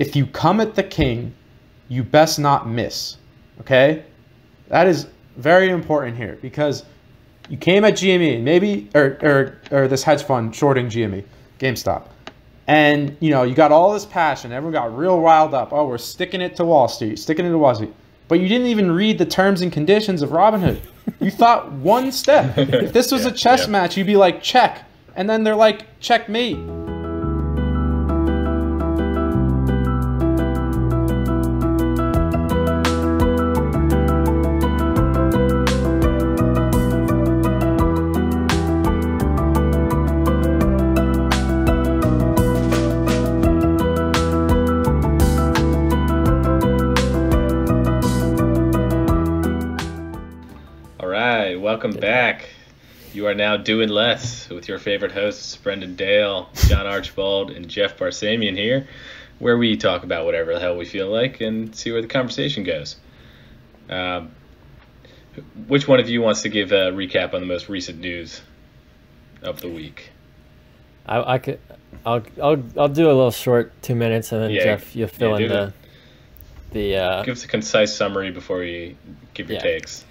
if you come at the king, you best not miss. Okay? That is very important here because you came at GME, maybe or or or this hedge fund shorting GME, GameStop. And you know, you got all this passion, everyone got real riled up. Oh, we're sticking it to Wall Street, sticking it to Wall Street. But you didn't even read the terms and conditions of Robinhood. You thought one step. If this was Yeah, a chess yeah. match, you'd be like, check. And then they're like, checkmate. Doing less with your favorite hosts, Brendan Dale, John Archibald, and Jeff Barsamian here, where we talk about whatever the hell we feel like and see where the conversation goes. Um, which one of you wants to give a recap on the most recent news of the week? I, I could, I'll, I'll, I'll do a little short two minutes, and then Yeah, Jeff, you'll fill yeah, in do the, the. Uh, Give us a concise summary before you give your Yeah. takes.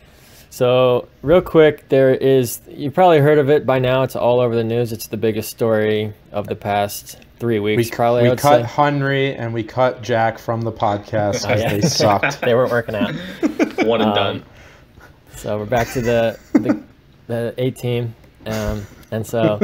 So real quick, there is. You probably heard of it by now. It's all over the news. It's the biggest story of the past three We, weeks. probably. I we cut say. Henry and we cut Jack from the podcast Oh, as yeah. they sucked. they weren't working out. One and Um, done. So we're back to the the, the A team, um, and so,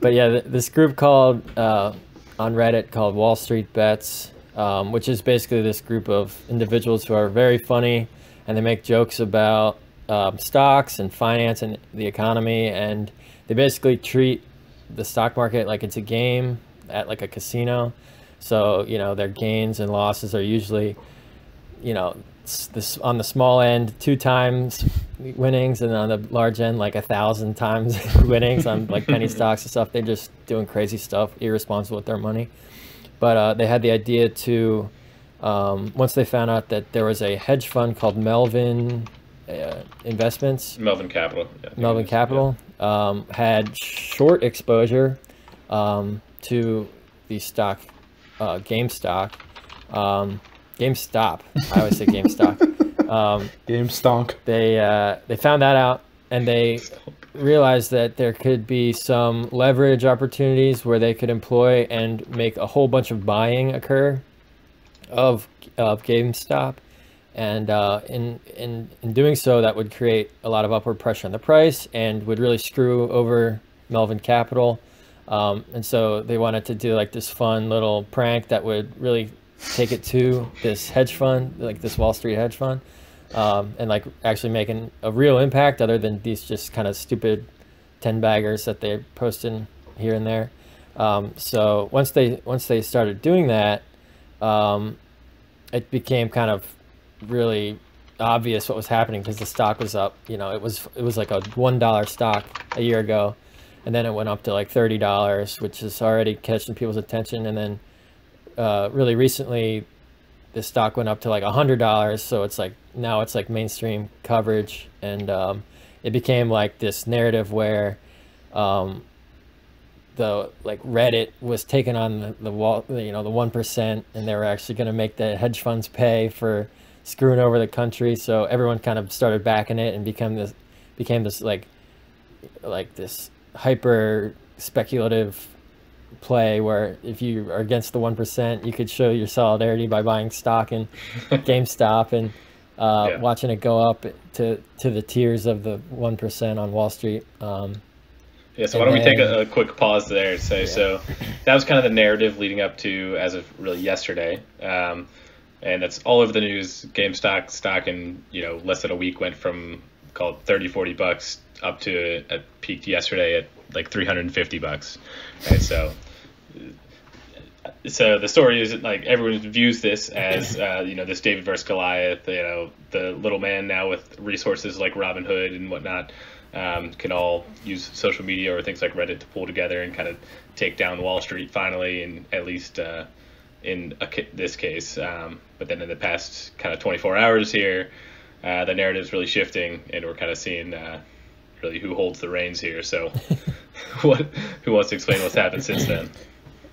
but yeah, th- this group called uh, on Reddit called Wall Street Bets, um, which is basically this group of individuals who are very funny, and they make jokes about um, stocks and finance and the economy, and they basically treat the stock market like it's a game at like a casino. So you know their gains and losses are usually you know, this on the small end, two times winnings, and on the large end, like a thousand times winnings on like penny stocks and stuff. They're just doing crazy stuff, irresponsible with their money. But uh, they had the idea to, um, once they found out that there was a hedge fund called Melvin uh, Investments, Melvin Capital. yeah, I think it Melvin is, Capital um, had short exposure um, to the stock, uh, GameStop, um, GameStop. I always say GameStop. um, Game stunk. they uh, they found that out and they realized that there could be some leverage opportunities where they could employ and make a whole bunch of buying occur of of GameStop, and uh, in in in doing so, that would create a lot of upward pressure on the price and would really screw over Melvin Capital. Um, and so they wanted to do like this fun little prank that would really take it to this hedge fund, like this Wall Street hedge fund, um, and like actually making a real impact other than these just kind of stupid 10 baggers that they're posting here and there. Um, so once they once they started doing that, um, it became kind of really obvious what was happening because the stock was up. You know, it was it was like a one dollar stock a year ago, and then it went up to like thirty dollars, which is already catching people's attention. And then uh, really recently, the stock went up to like a hundred dollars. So it's like now it's like mainstream coverage, and um, it became like this narrative where um, the like Reddit was taking on the, the wall, you know, the one percent, and they were actually going to make the hedge funds pay for screwing over the country. So everyone kind of started backing it and become this became this like like this hyper speculative play where if you are against the one percent, you could show your solidarity by buying stock in GameStop and uh, Yeah. watching it go up to to the tiers of the one percent on Wall Street. Um, Yeah, so why don't we take a, a quick pause there and say so that was kind of the narrative leading up to as of really yesterday. Um, and that's all over the news. GameStop stock stock in, you know, less than a week went from called 30, 40 bucks up to it peaked yesterday at like 350 bucks. Right, so so the story is like everyone views this as uh, you know this David versus Goliath, you know the little man now with resources like Robinhood and whatnot um, can all use social media or things like Reddit to pull together and kind of take down Wall Street finally, and at least uh, in a, this case. Um, but then in the past kind of 24 hours here, uh, the narrative's really shifting, and we're kind of seeing uh, really who holds the reins here. So, what who wants to explain what's happened since then?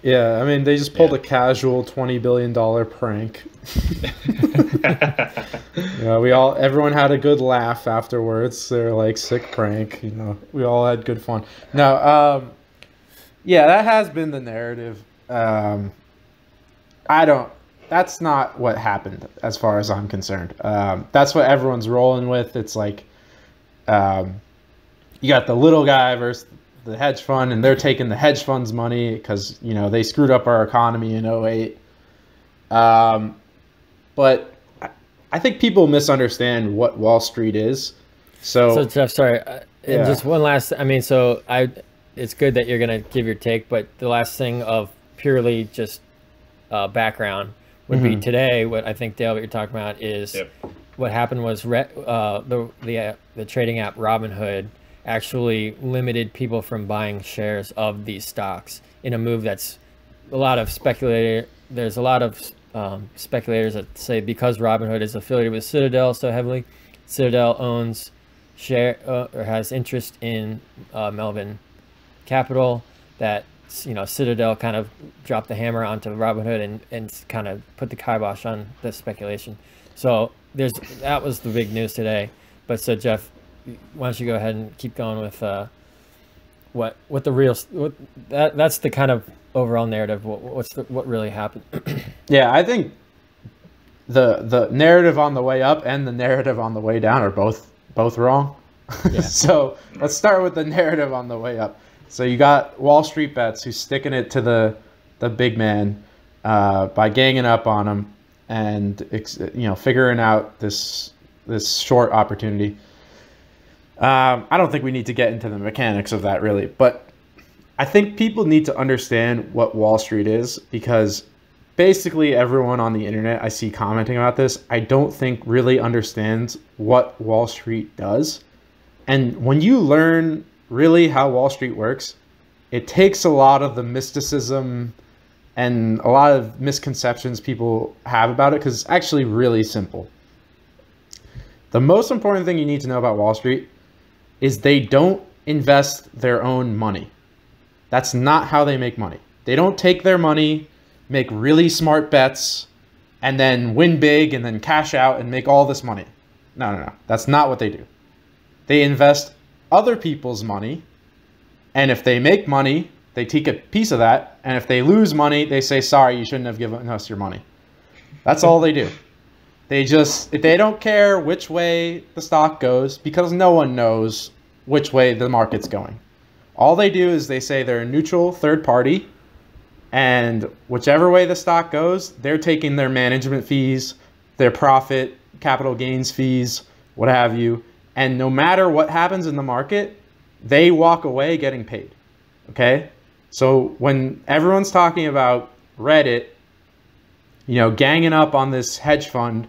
Yeah, I mean they just pulled Yeah. a casual twenty billion dollar prank. Yeah, we all everyone had a good laugh afterwards. They're like sick prank, you know. We all had good fun. No, um yeah, that has been the narrative. Um I don't that's not what happened as far as I'm concerned. Um that's what everyone's rolling with. It's like um you got the little guy versus the hedge fund and they're taking the hedge fund's money because you know they screwed up our economy in 08 um, but I- think people misunderstand what wall street is so, So Jeff, sorry, uh, and Yeah. just one last. I mean, so I, it's good that you're gonna give your take, but the last thing of purely just uh, background would be Mhm. today. What I think Dale, what you're talking about is Yep. what happened was re- uh, the the uh, the trading app Robinhood actually limited people from buying shares of these stocks in a move that's a lot of speculator. There's a lot of um, speculators that say because Robinhood is affiliated with Citadel so heavily, Citadel owns share uh, or has interest in uh, Melvin Capital that you know Citadel kind of dropped the hammer onto Robinhood and and kind of put the kibosh on the speculation. So there's that was the big news today. But so Jeff, why don't you go ahead and keep going with uh, what what the real what that that's the kind of overall narrative. What what's the, what really happened? yeah i think the the narrative on the way up and the narrative on the way down are both both wrong Yeah. so let's start with the narrative on the way up so you got wall street bets who's sticking it to the the big man uh, by ganging up on him and you know figuring out this this short opportunity um, i don't think we need to get into the mechanics of that really but i think people need to understand what wall street is because basically everyone on the internet I see commenting about this, I don't think really understands what Wall Street does. And when you learn really how Wall Street works, it takes a lot of the mysticism and a lot of misconceptions people have about it because it's actually really simple. The most important thing you need to know about Wall Street is they don't invest their own money. That's not how they make money. They don't take their money make really smart bets, and then win big and then cash out and make all this money. No, no, no. That's not what they do. They invest other people's money, and if they make money, they take a piece of that, and if they lose money, they say, sorry, you shouldn't have given us your money. That's all they do. They just, they don't care which way the stock goes because no one knows which way the market's going. All they do is they say they're a neutral third party and whichever way the stock goes, they're taking their management fees, their profit, capital gains fees, what have you. And no matter what happens in the market, they walk away getting paid. Okay? So when everyone's talking about Reddit, you know, ganging up on this hedge fund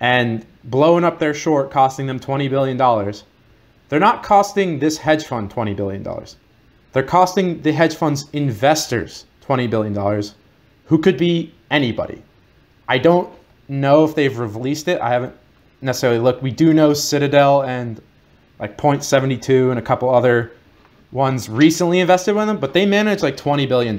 and blowing up their short, costing them $20 billion, they're not costing this hedge fund $20 billion. They're costing the hedge fund's investors $20 billion, who could be anybody. I don't know if they've released it. I haven't necessarily looked. We do know Citadel and like Point72 and a couple other ones recently invested with them, but they manage like $20 billion.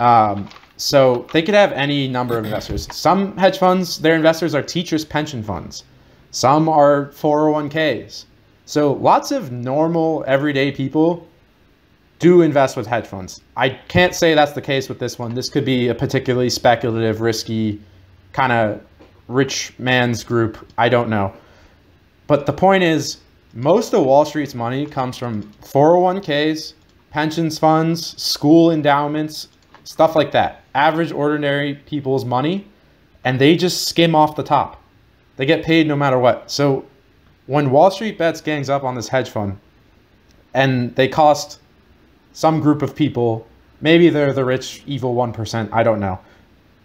Um, so they could have any number of investors. Some hedge funds, their investors are teachers' pension funds. Some are 401ks. So lots of normal, everyday people do invest with hedge funds. I can't say that's the case with this one. This could be a particularly speculative, risky, kind of rich man's group. I don't know. But the point is, most of Wall Street's money comes from 401ks, pensions funds, school endowments, stuff like that. Average, ordinary people's money, and they just skim off the top. They get paid no matter what. So when Wall Street bets gangs up on this hedge fund, and they cost some group of people, maybe they're the rich, evil 1%, I don't know.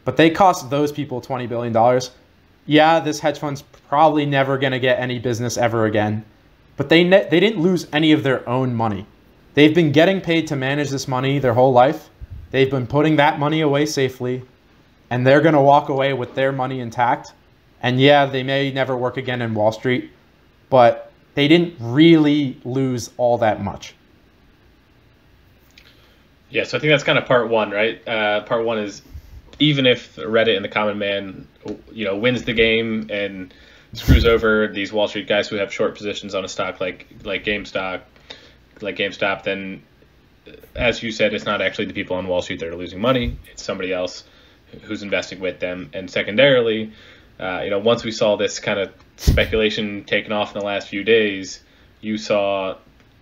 But they cost those people $20 billion. Yeah, this hedge fund's probably never going to get any business ever again. But they, they didn't lose any of their own money. They've been getting paid to manage this money their whole life. They've been putting that money away safely. And they're going to walk away with their money intact. And yeah, they may never work again in Wall Street, but they didn't really lose all that much. Yeah, so I think that's kind of part one, right? Uh, part one is even if Reddit and the common man, you know, wins the game and screws over these Wall Street guys who have short positions on a stock like like GameStop, like GameStop, then as you said, it's not actually the people on Wall Street that are losing money; it's somebody else who's investing with them. And secondarily, uh, you know, once we saw this kind of speculation taken off in the last few days, you saw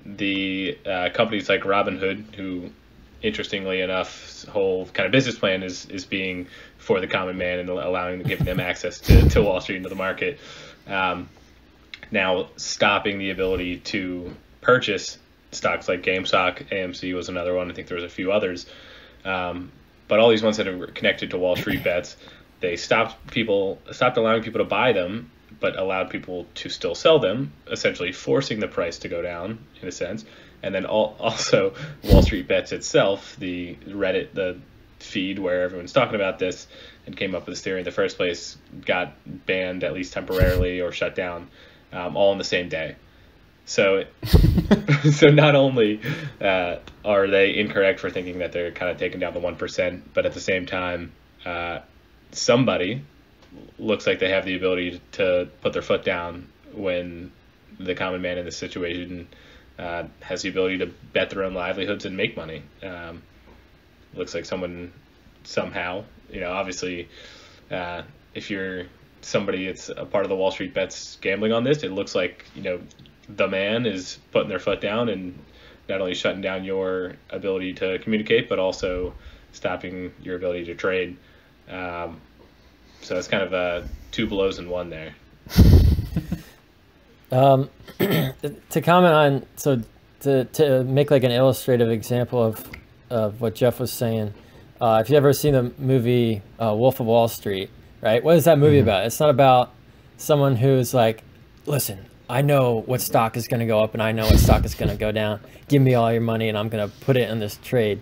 the uh, companies like Robinhood, who, interestingly enough, whole kind of business plan is is being for the common man and allowing giving them access to, to Wall Street and to the market. Um, now stopping the ability to purchase stocks like GameStop, AMC was another one. I think there was a few others. Um, but all these ones that are connected to Wall Street bets, they stopped people stopped allowing people to buy them, but allowed people to still sell them, essentially forcing the price to go down in a sense. And then all, also Wall Street bets itself, the Reddit, the feed where everyone's talking about this and came up with this theory in the first place, got banned at least temporarily or shut down, um, all in the same day. So, so not only uh, are they incorrect for thinking that they're kind of taking down the one percent, but at the same time, uh, somebody looks like they have the ability to put their foot down when the common man in this situation uh, has the ability to bet their own livelihoods and make money. Um, looks like someone somehow, you know, obviously, uh, if you're somebody that's a part of the Wall Street bets gambling on this, it looks like you know the man is putting their foot down and not only shutting down your ability to communicate, but also stopping your ability to trade. Um, so it's kind of uh, two blows in one there. Um, to comment on, so to, to make like an illustrative example of, of what Jeff was saying, uh, if you've ever seen the movie uh, Wolf of Wall Street, right? What is that movie mm-hmm. about? It's not about someone who's like, listen, I know what stock is going to go up and I know what stock is going to go down. Give me all your money and I'm going to put it in this trade.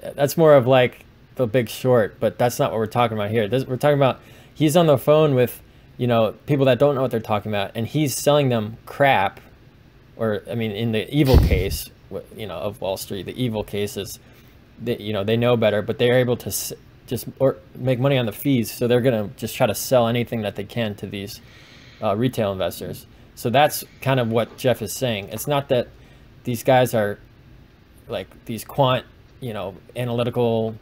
That's more of like the big short, but that's not what we're talking about here. This, we're talking about he's on the phone with, you know, people that don't know what they're talking about and he's selling them crap or I mean in the evil case, you know, of Wall Street, the evil case is that you know, they know better, but they're able to just or make money on the fees, so they're to just try to sell anything that they can to these uh, retail investors. So that's kind of what Jeff is saying. It's not that these guys are like these quant, you know, analytical,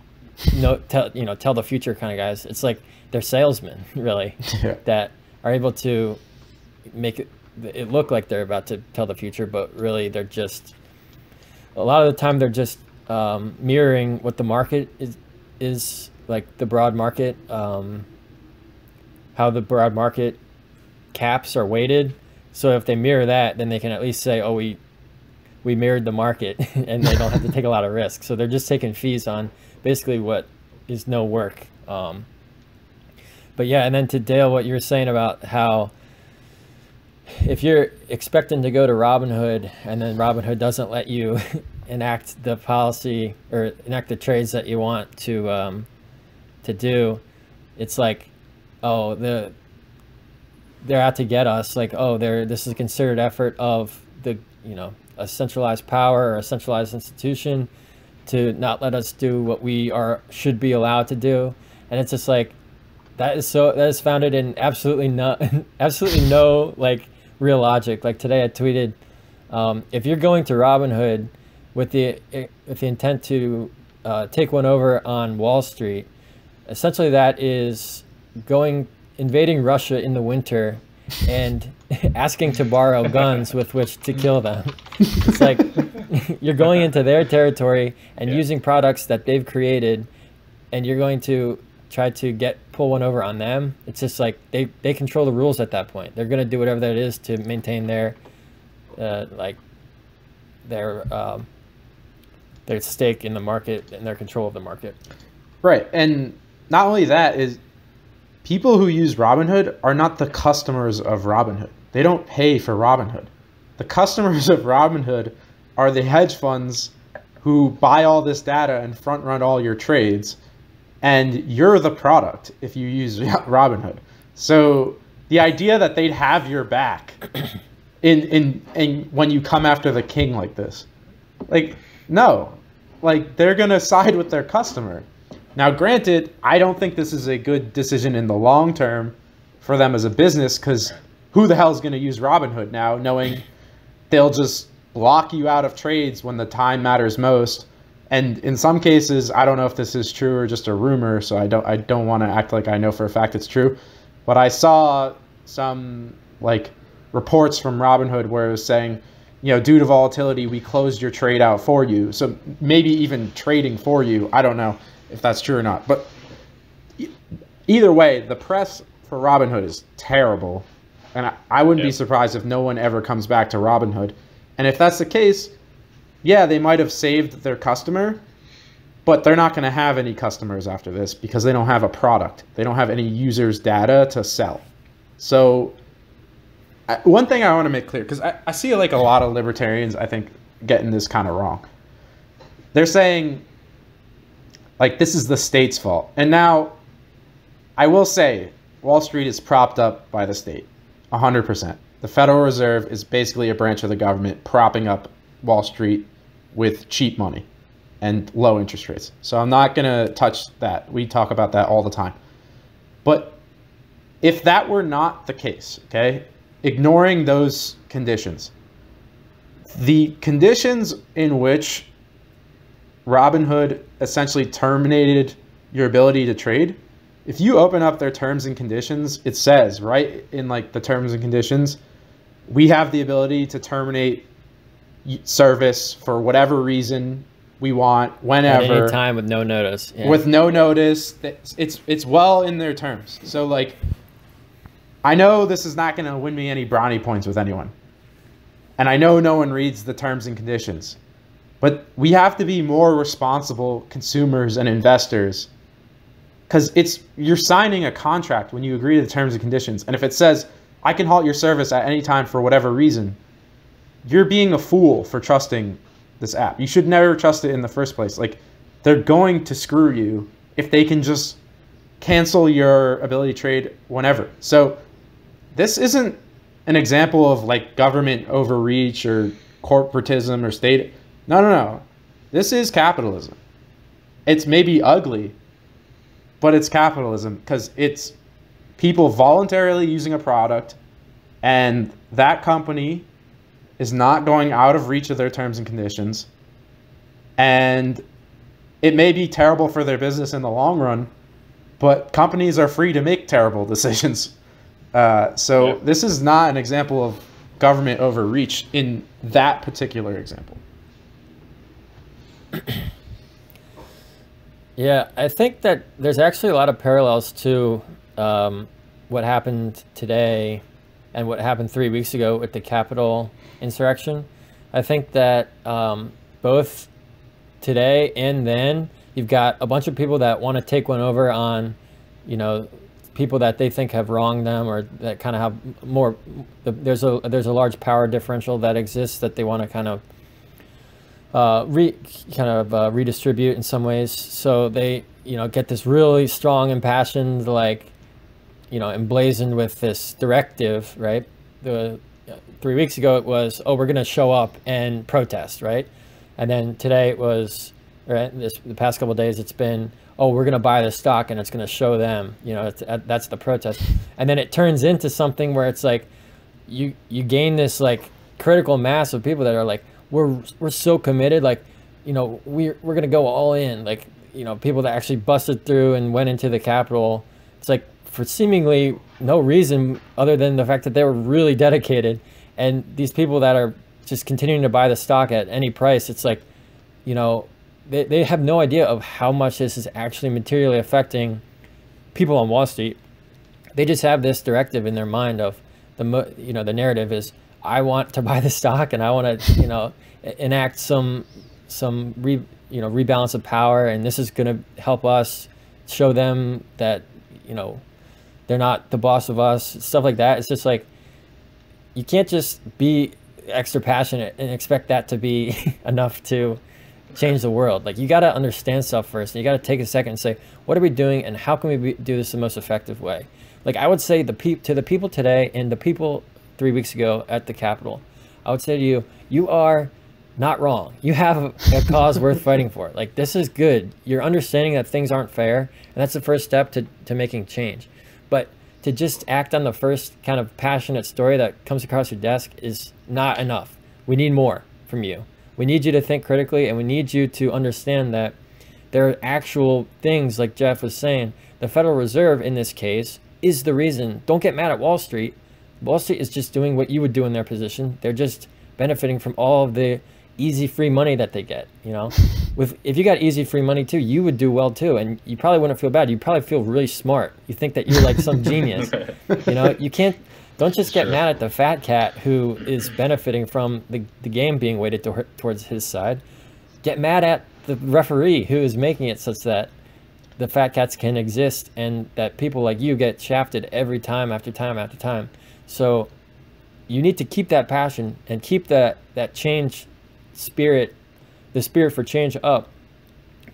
no, tell, you know, tell the future kind of guys. It's like they're salesmen, really, yeah. that are able to make it, it look like they're about to tell the future, but really they're just a lot of the time they're just um, mirroring what the market is is like the broad market, um, how the broad market caps are weighted so if they mirror that, then they can at least say, "Oh, we we mirrored the market," and they don't have to take a lot of risk. So they're just taking fees on basically what is no work. Um, but yeah, and then to Dale, what you were saying about how if you're expecting to go to Robinhood and then Robinhood doesn't let you enact the policy or enact the trades that you want to um, to do, it's like, oh, the they're out to get us like oh they're this is a considered effort of the you know a centralized power or a centralized institution to not let us do what we are should be allowed to do and it's just like that is so that is founded in absolutely no absolutely no like real logic like today i tweeted um, if you're going to robinhood with the with the intent to uh, take one over on wall street essentially that is going invading Russia in the winter and asking to borrow guns with which to kill them. It's like you're going into their territory and yeah. using products that they've created and you're going to try to get pull one over on them. It's just like they, they control the rules at that point. They're going to do whatever that is to maintain their uh, like their um, their stake in the market and their control of the market. Right. And not only that is people who use Robinhood are not the customers of Robinhood. They don't pay for Robinhood. The customers of Robinhood are the hedge funds who buy all this data and front run all your trades. And you're the product if you use Robinhood. So the idea that they'd have your back in, in, in when you come after the king like this, like, no, like they're gonna side with their customer. Now, granted, I don't think this is a good decision in the long term for them as a business because who the hell is going to use Robinhood now, knowing they'll just block you out of trades when the time matters most? And in some cases, I don't know if this is true or just a rumor, so I don't I don't want to act like I know for a fact it's true. But I saw some like reports from Robinhood where it was saying, you know, due to volatility, we closed your trade out for you. So maybe even trading for you. I don't know if that's true or not. But either way, the press for Robinhood is terrible. And I, I wouldn't be surprised if no one ever comes back to Robinhood. And if that's the case, yeah, they might have saved their customer, but they're not going to have any customers after this because they don't have a product. They don't have any users' data to sell. So, I, one thing I want to make clear because I, I see like a lot of libertarians, I think, getting this kind of wrong. They're saying, like, this is the state's fault. And now, I will say, Wall Street is propped up by the state, 100%. The Federal Reserve is basically a branch of the government propping up Wall Street with cheap money and low interest rates. So I'm not going to touch that. We talk about that all the time. But if that were not the case, okay, ignoring those conditions, the conditions in which Robinhood essentially terminated your ability to trade, if you open up their terms and conditions, it says right in like the terms and conditions, we have the ability to terminate service for whatever reason we want whenever At any time with no notice yeah. with no notice it's it's well in their terms. So like i know this is not going to win me any brownie points with anyone. And i know no one reads the terms and conditions. But we have to be more responsible consumers and investors. Because it's you're signing a contract when you agree to the terms and conditions. And if it says i can halt your service at any time for whatever reason you're being a fool for trusting this app. You should never trust it in the first place. Like they're going to screw you if they can just cancel your ability to trade whenever. So this isn't an example of like government overreach or corporatism or state. No, no, no. This is capitalism. It's maybe ugly, but it's capitalism because it's people voluntarily using a product and that company is not going out of reach of their terms and conditions. And it may be terrible for their business in the long run, but companies are free to make terrible decisions. Uh, so yeah. this is not an example of government overreach in that particular example. Yeah, I think that there's actually a lot of parallels to um, what happened today and what happened three weeks ago with the Capitol insurrection. I think that um, both today and then you've got a bunch of people that want to take one over on, you know, people that they think have wronged them or that kind of have more. There's a there's a large power differential that exists that they want to kind of uh, re kind of uh, redistribute in some ways. So they you know get this really strong impassioned like you know emblazoned with this directive right the three weeks ago it was, oh, we're going to show up and protest, right? And then today it was, right, this, the past couple days it's been, oh, we're going to buy the stock and it's going to show them, you know, uh, that's the protest. And then it turns into something where it's like, you, you gain this like critical mass of people that are like, we're, we're so committed. Like, you know, we're, we're going to go all in. Like, you know, people that actually busted through and went into the Capitol. It's like for seemingly no reason other than the fact that they were really dedicated. And these people that are just continuing to buy the stock at any price it's like you know they, they have no idea of how much this is actually materially affecting people on wall street. They just have this directive in their mind of the you know the narrative is i want to buy the stock and i want to you know enact some some re, you know rebalance of power and this is going to help us show them that you know they're not the boss of us, stuff like that. It's just like you can't just be extra passionate and expect that to be enough to change the world. Like you got to understand stuff first. And you got to take a second and say, what are we doing, and how can we be, do this the most effective way? Like I would say the pe- to the people today and the people three weeks ago at the Capitol, I would say to you, you are not wrong. You have a, a cause worth fighting for. Like this is good. You're understanding that things aren't fair, and that's the first step to, to making change. To just act on the first kind of passionate story that comes across your desk is not enough. We need more from you. We need you to think critically, and we need you to understand that there are actual things, like Jeff was saying. The Federal Reserve, in this case, is the reason. Don't get mad at Wall Street. Wall Street is just doing what you would do in their position. They're just benefiting from all of the easy free money that they get you know? With if you got easy free money too you would do well too and you probably wouldn't feel bad. You probably feel really smart. You think that you're like some genius. You know you can't don't just get sure. mad at the fat cat who is benefiting from the, the game being weighted to, towards his side. Get mad at the referee who is making it such that the fat cats can exist and that people like you get shafted every time after time after time. So you need to keep that passion and keep that that change spirit, the spirit for change up,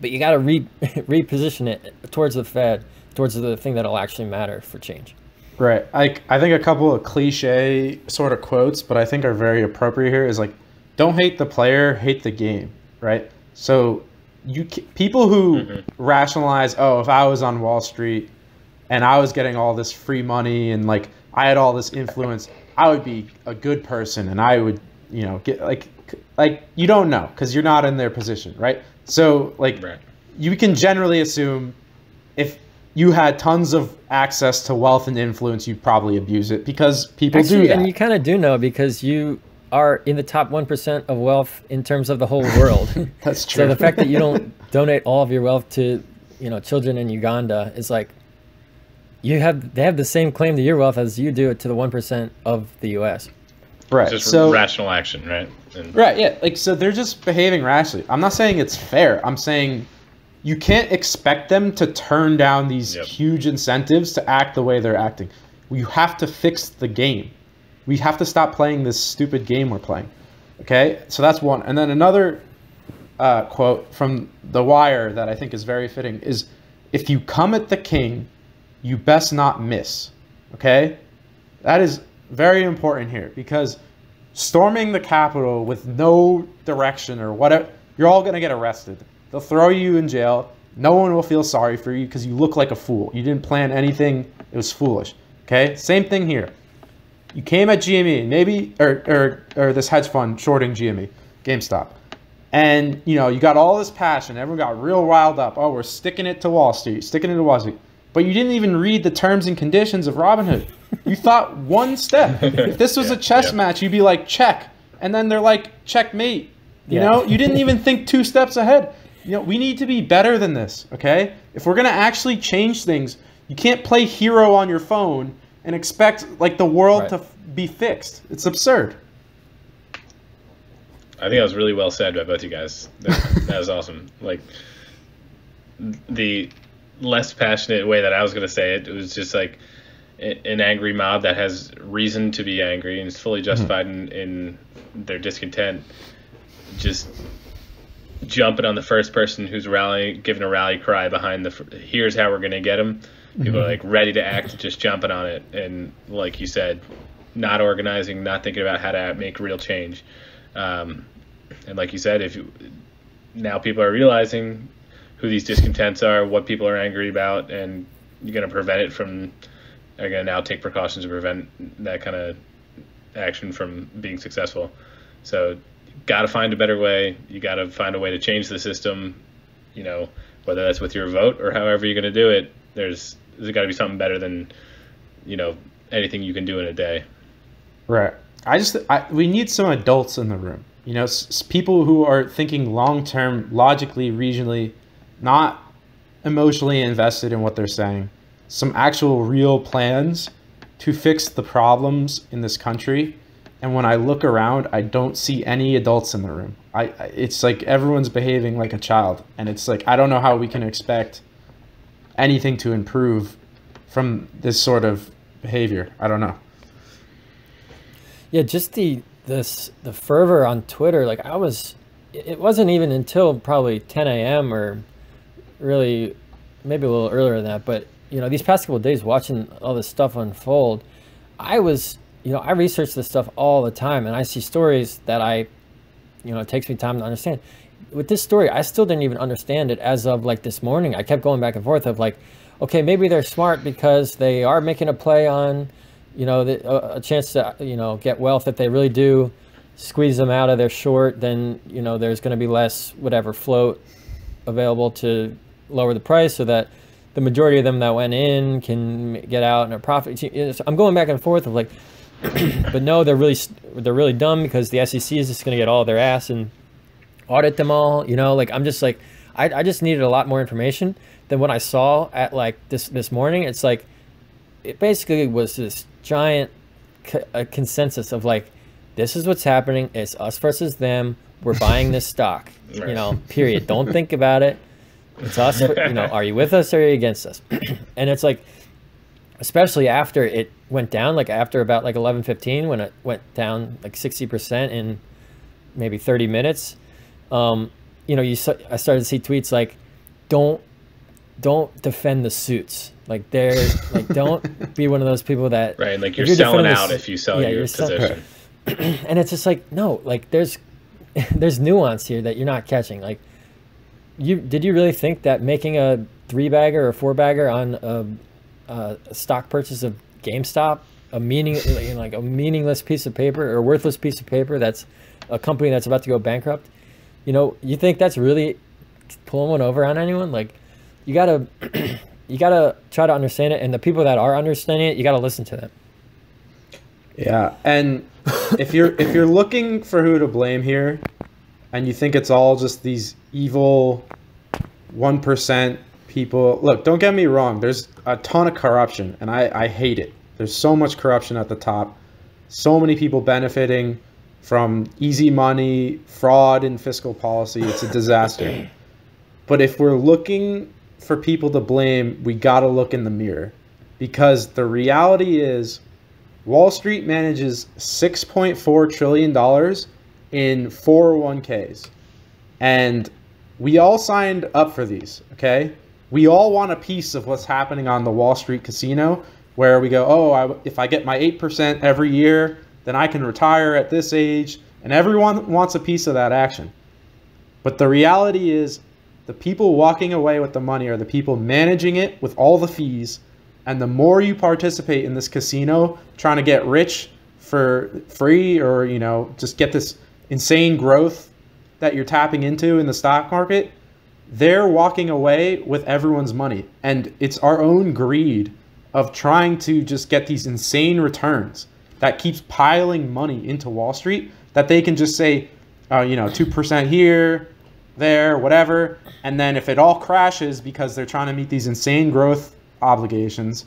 but you got to re reposition it towards the Fed, towards the thing that'll actually matter for change. Right. I, I think a couple of cliche sort of quotes, but I think are very appropriate here is like, don't hate the player, hate the game. Right. So you people who mm-hmm. rationalize, oh, if I was on Wall Street and I was getting all this free money and like I had all this influence, I would be a good person and I would, you know, get like like you don't know because you're not in their position, right? So like right. you can generally assume if you had tons of access to wealth and influence, you'd probably abuse it because people Actually, do that. And you kind of do know because you are in the top 1% of wealth in terms of the whole world. That's true. So the fact that you don't donate all of your wealth to, you know, children in Uganda is like you have they have the same claim to your wealth as you do to the 1% of the US. Right. It's just so, rational action, right? And, right. Yeah. Like so, they're just behaving rationally. I'm not saying it's fair. I'm saying you can't expect them to turn down these yep. huge incentives to act the way they're acting. You have to fix the game. We have to stop playing this stupid game we're playing. Okay. So that's one. And then another uh, quote from The Wire that I think is very fitting is, "If you come at the king, you best not miss." Okay. That is very important here because storming the Capitol with no direction or whatever, you're all going to get arrested. They'll throw you in jail. No one will feel sorry for you because you look like a fool. You didn't plan anything. It was foolish. Okay? Same thing here. You came at GME, maybe, or, or, or this hedge fund shorting GME, GameStop. And, you know, you got all this passion. Everyone got real riled up. Oh, we're sticking it to Wall Street, sticking it to Wall Street. But you didn't even read the terms and conditions of Robinhood. You thought one step. If this was yeah, a chess yeah. match, you'd be like, check. And then they're like, checkmate. You yeah. know, you didn't even think two steps ahead. You know, we need to be better than this, okay? If we're going to actually change things, you can't play hero on your phone and expect like the world right. to f- be fixed. It's absurd. I think that was really well said by both you guys. That, that was awesome. Like the less passionate way that I was going to say it, it was just like an angry mob that has reason to be angry and is fully mm-hmm. justified mm-hmm. in, in their discontent just jumping on the first person who's rallying giving a rally cry behind the here's how we're going to get them people mm-hmm. are like ready to act just jumping on it and like you said not organizing not thinking about how to make real change um, and like you said if you, now people are realizing who these discontents are what people are angry about and you're going to prevent it from are going to now take precautions to prevent that kind of action from being successful. So, got to find a better way. You got to find a way to change the system. You know, whether that's with your vote or however you're going to do it. There's there's got to be something better than you know anything you can do in a day. Right. I just I, we need some adults in the room. You know, s- people who are thinking long term, logically, regionally, not emotionally invested in what they're saying some actual real plans to fix the problems in this country. And when I look around, I don't see any adults in the room. I it's like everyone's behaving like a child, and it's like I don't know how we can expect anything to improve from this sort of behavior. I don't know. Yeah, just the this the fervor on Twitter. Like I was, it wasn't even until probably 10 a.m. or really maybe a little earlier than that, but you know, these past couple days watching all this stuff unfold, I was, you know, I research this stuff all the time and I see stories that I you know, it takes me time to understand. With this story, I still didn't even understand it as of like this morning. I kept going back and forth of like, okay, maybe they're smart because they are making a play on, you know, the, a, a chance to you know get wealth. If they really do squeeze them out of their short, then you know there's going to be less whatever float available to lower the price, so that the majority of them that went in can get out and a profit. I'm going back and forth of like, but no, they're really they're really dumb because the SEC is just going to get all their ass and audit them all. You know, like I'm just like I, I just needed a lot more information than what I saw at like this this morning. It's like it basically was this giant co- a consensus of like this is what's happening. It's us versus them. We're buying this stock. You know, period. Don't think about it. It's us. You know, are you with us or are you against us? and it's like, especially after it went down, like after about like eleven fifteen, when it went down like sixty percent in maybe thirty minutes. Um, you know, you I started to see tweets like, "Don't, don't defend the suits." Like they're like, don't be one of those people that Right, like you're, you're selling out the- if you sell yeah, your position. and it's just like no like there's there's nuance here that you're not catching like you did you really think that making a three bagger or four bagger on a, a stock purchase of GameStop a meaning like, like a meaningless piece of paper or worthless piece of paper that's a company that's about to go bankrupt you know you think that's really pulling one over on anyone? Like you gotta you gotta try to understand it and the people that are understanding it you gotta listen to them. Yeah, and if you're if you're looking for who to blame here, and you think it's all just these evil one percent people, look, don't get me wrong. There's a ton of corruption, and I I hate it. There's so much corruption at the top, so many people benefiting from easy money, fraud, and fiscal policy. It's a disaster. but if we're looking for people to blame, we got to look in the mirror, because the reality is. Wall Street manages $6.4 trillion in 401ks. And we all signed up for these, okay? We all want a piece of what's happening on the Wall Street casino where we go, oh, I, if I get my 8% every year, then I can retire at this age. And everyone wants a piece of that action. But the reality is, the people walking away with the money are the people managing it with all the fees. And the more you participate in this casino, trying to get rich for free or, you know, just get this insane growth that you're tapping into in the stock market, they're walking away with everyone's money. And it's our own greed of trying to just get these insane returns that keeps piling money into Wall Street that they can just say, uh, you know, 2% here, there, whatever. And then if it all crashes because they're trying to meet these insane growth obligations,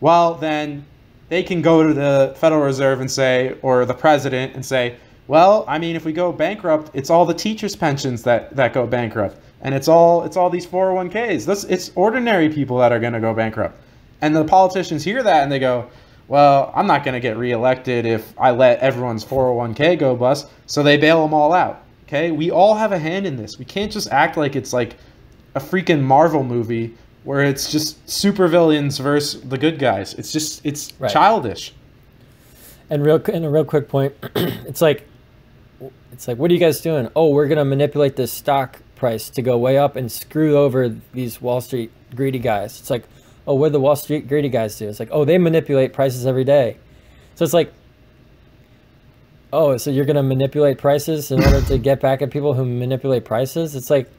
well, then they can go to the Federal Reserve and say, or the president and say, well, I mean, if we go bankrupt, it's all the teachers' pensions that, that go bankrupt, and it's all it's all these 401ks. This it's ordinary people that are going to go bankrupt, and the politicians hear that and they go, well, I'm not going to get reelected if I let everyone's 401k go bust, so they bail them all out. Okay, we all have a hand in this. We can't just act like it's like a freaking Marvel movie where it's just supervillains versus the good guys. It's just it's Right. childish. And real and a real quick point, it's like it's like what are you guys doing? Oh, we're gonna manipulate this stock price to go way up and screw over these Wall Street greedy guys. It's like, oh, what do the Wall Street greedy guys do? It's like, oh, they manipulate prices every day. So it's like, oh, so you're gonna manipulate prices in order to get back at people who manipulate prices? It's like,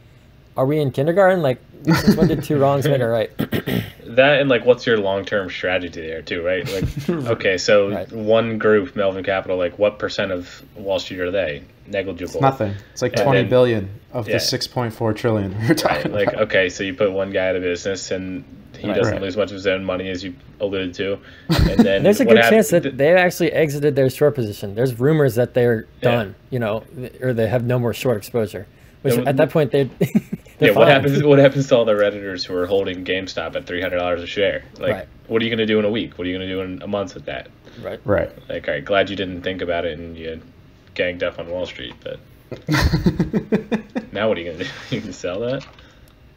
are we in kindergarten? Like, since when did two wrongs make a right? That and like, what's your long term strategy there too, right? Like, okay, so Right. one group, Melvin Capital, like, what percent of Wall Street are they? Negligible. It's nothing. It's like And twenty then- billion of yeah. the six point four trillion we're Right? talking Like, about. okay, so you put one guy out of business and he Right. doesn't Right. lose much of his own money, as you alluded to, and then There's a good hap- chance that th- they actually exited their short position. There's rumors that they're Yeah. done, you know, or they have no more short exposure. Which at that point they yeah, what happens? What happens to all the redditors who are holding GameStop at three hundred dollars a share? Like, Right. what are you going to do in a week? What are you going to do in a month with that? Right. Right. Like, all right, glad you didn't think about it and you ganged up on Wall Street, but now what are you going to do? you can sell that.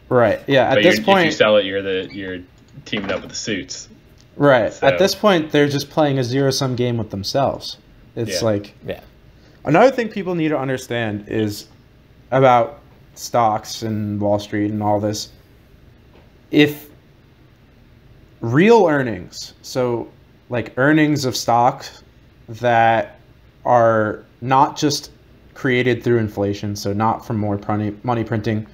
right. Yeah. At but this you're, if you point, sell it, you're the you're teaming up with the suits. right. so- At this point, they're just playing a zero sum game with themselves. It's Yeah. like Yeah. Another thing people need to understand is about stocks and Wall Street and all this. If real earnings, so like earnings of stocks that are not just created through inflation, so not from more money printing,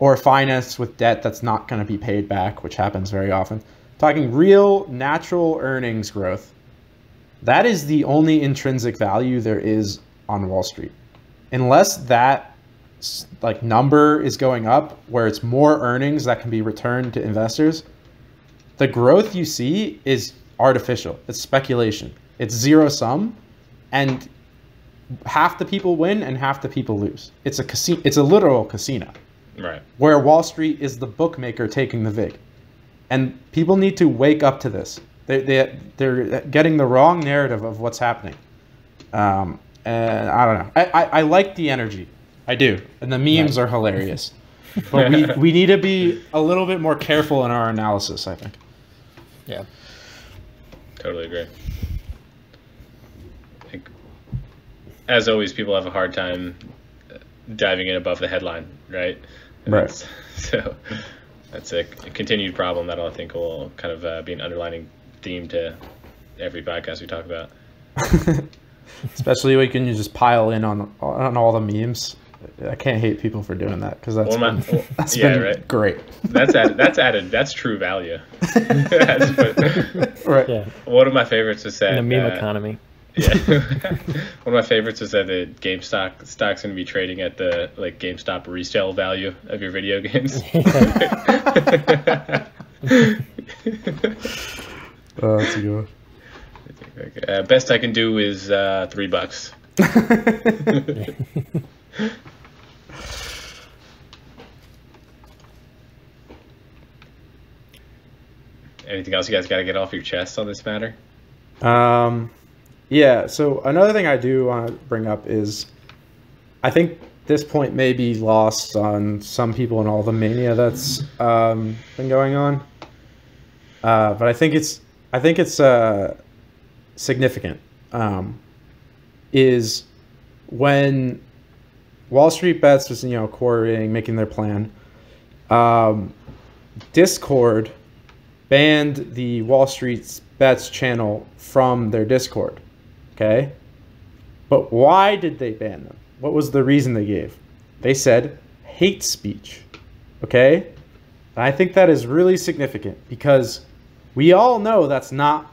or financed with debt that's not going to be paid back, which happens very often. Talking real natural earnings growth. That is the only intrinsic value there is on Wall Street. Unless that like number is going up where it's more earnings that can be returned to investors, the growth you see is artificial. It's speculation. It's zero sum and half the people win and half the people lose. It's a casino it's a literal casino. Right. Where Wall Street is the bookmaker taking the vig. And people need to wake up to this. They, they, they're getting the wrong narrative of what's happening. Um, and I don't know. I, I, I, like the energy. I do. And the memes are hilarious. but we, we need to be a little bit more careful in our analysis, I think. Yeah. Totally agree. Think, as always, people have a hard time diving in above the headline, right? right. so that's a, a, continued problem that I think will kind of uh, be an underlining theme to every podcast we talk about. Especially when you can just pile in on on all the memes. I can't hate people for doing that because that's, well, been, well, that's yeah, been right. great. That's added. That's added. That's true value. right. Yeah. One of my favorites is that in a meme uh, economy. Yeah. One of my favorites is that the GameStop stock's going to be trading at the like GameStop resale value of your video games. oh, that's a good one. Uh, best I can do is uh, three bucks. Anything else you guys got to get off your chest on this matter? Um, yeah. So another thing I do want to bring up is, I think this point may be lost on some people and all the mania that's um, been going on. Uh, but I think it's I think it's uh, significant. Um, is when Wall Street Bets was you know coordinating, making their plan. Um, Discord banned the Wall Street Bets channel from their Discord. Okay? But why did they ban them? What was the reason they gave? They said hate speech. Okay? And I think that is really significant because we all know that's not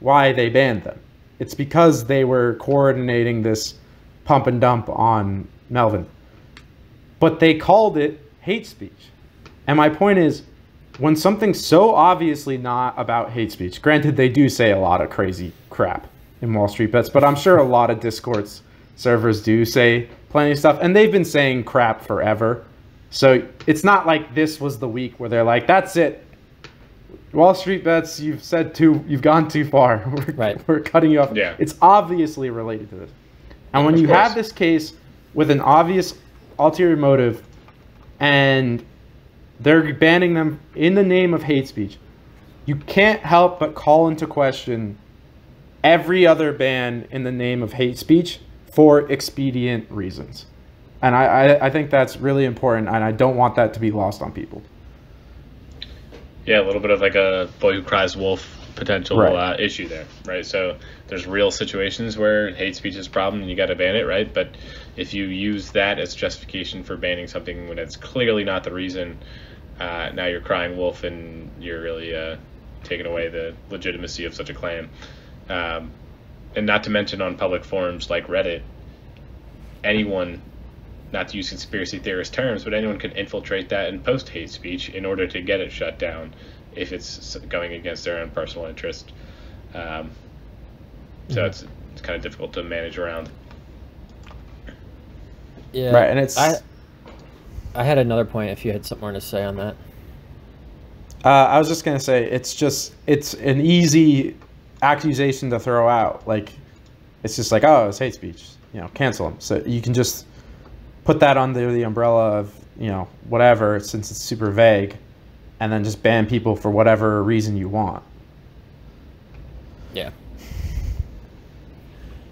why they banned them. It's because they were coordinating this pump and dump on Melvin. But they called it hate speech. And my point is, when something's so obviously not about hate speech, granted, they do say a lot of crazy crap in Wall Street Bets, but I'm sure a lot of Discord's servers do say plenty of stuff, and they've been saying crap forever. So it's not like this was the week where they're like, "That's it, Wall Street Bets. You've said too. You've gone too far. We're, right. we're cutting you off." Yeah. It's obviously related to this, and when of you course. have this case with an obvious ulterior motive, and they're banning them in the name of hate speech, you can't help but call into question every other ban in the name of hate speech for expedient reasons. And I, I, I, think that's really important, and I don't want that to be lost on people. Yeah, a little bit of like a boy who cries wolf potential right. uh, issue there, right? So there's real situations where hate speech is a problem and you got to ban it, right? But if you use that as justification for banning something when it's clearly not the reason, uh, now you're crying wolf and you're really uh, taking away the legitimacy of such a claim. Um, and not to mention on public forums like Reddit, anyone, not to use conspiracy theorist terms, but anyone can infiltrate that and post hate speech in order to get it shut down if it's going against their own personal interest. Um, so mm-hmm. it's, it's kind of difficult to manage around. Yeah. Right, and it's. I, I had another point if you had something more to say on that. Uh, I was just gonna say it's just it's an easy accusation to throw out. Like, it's just like, oh, it's hate speech. You know, cancel them. So you can just put that under the umbrella of you know whatever, since it's super vague, and then just ban people for whatever reason you want. Yeah.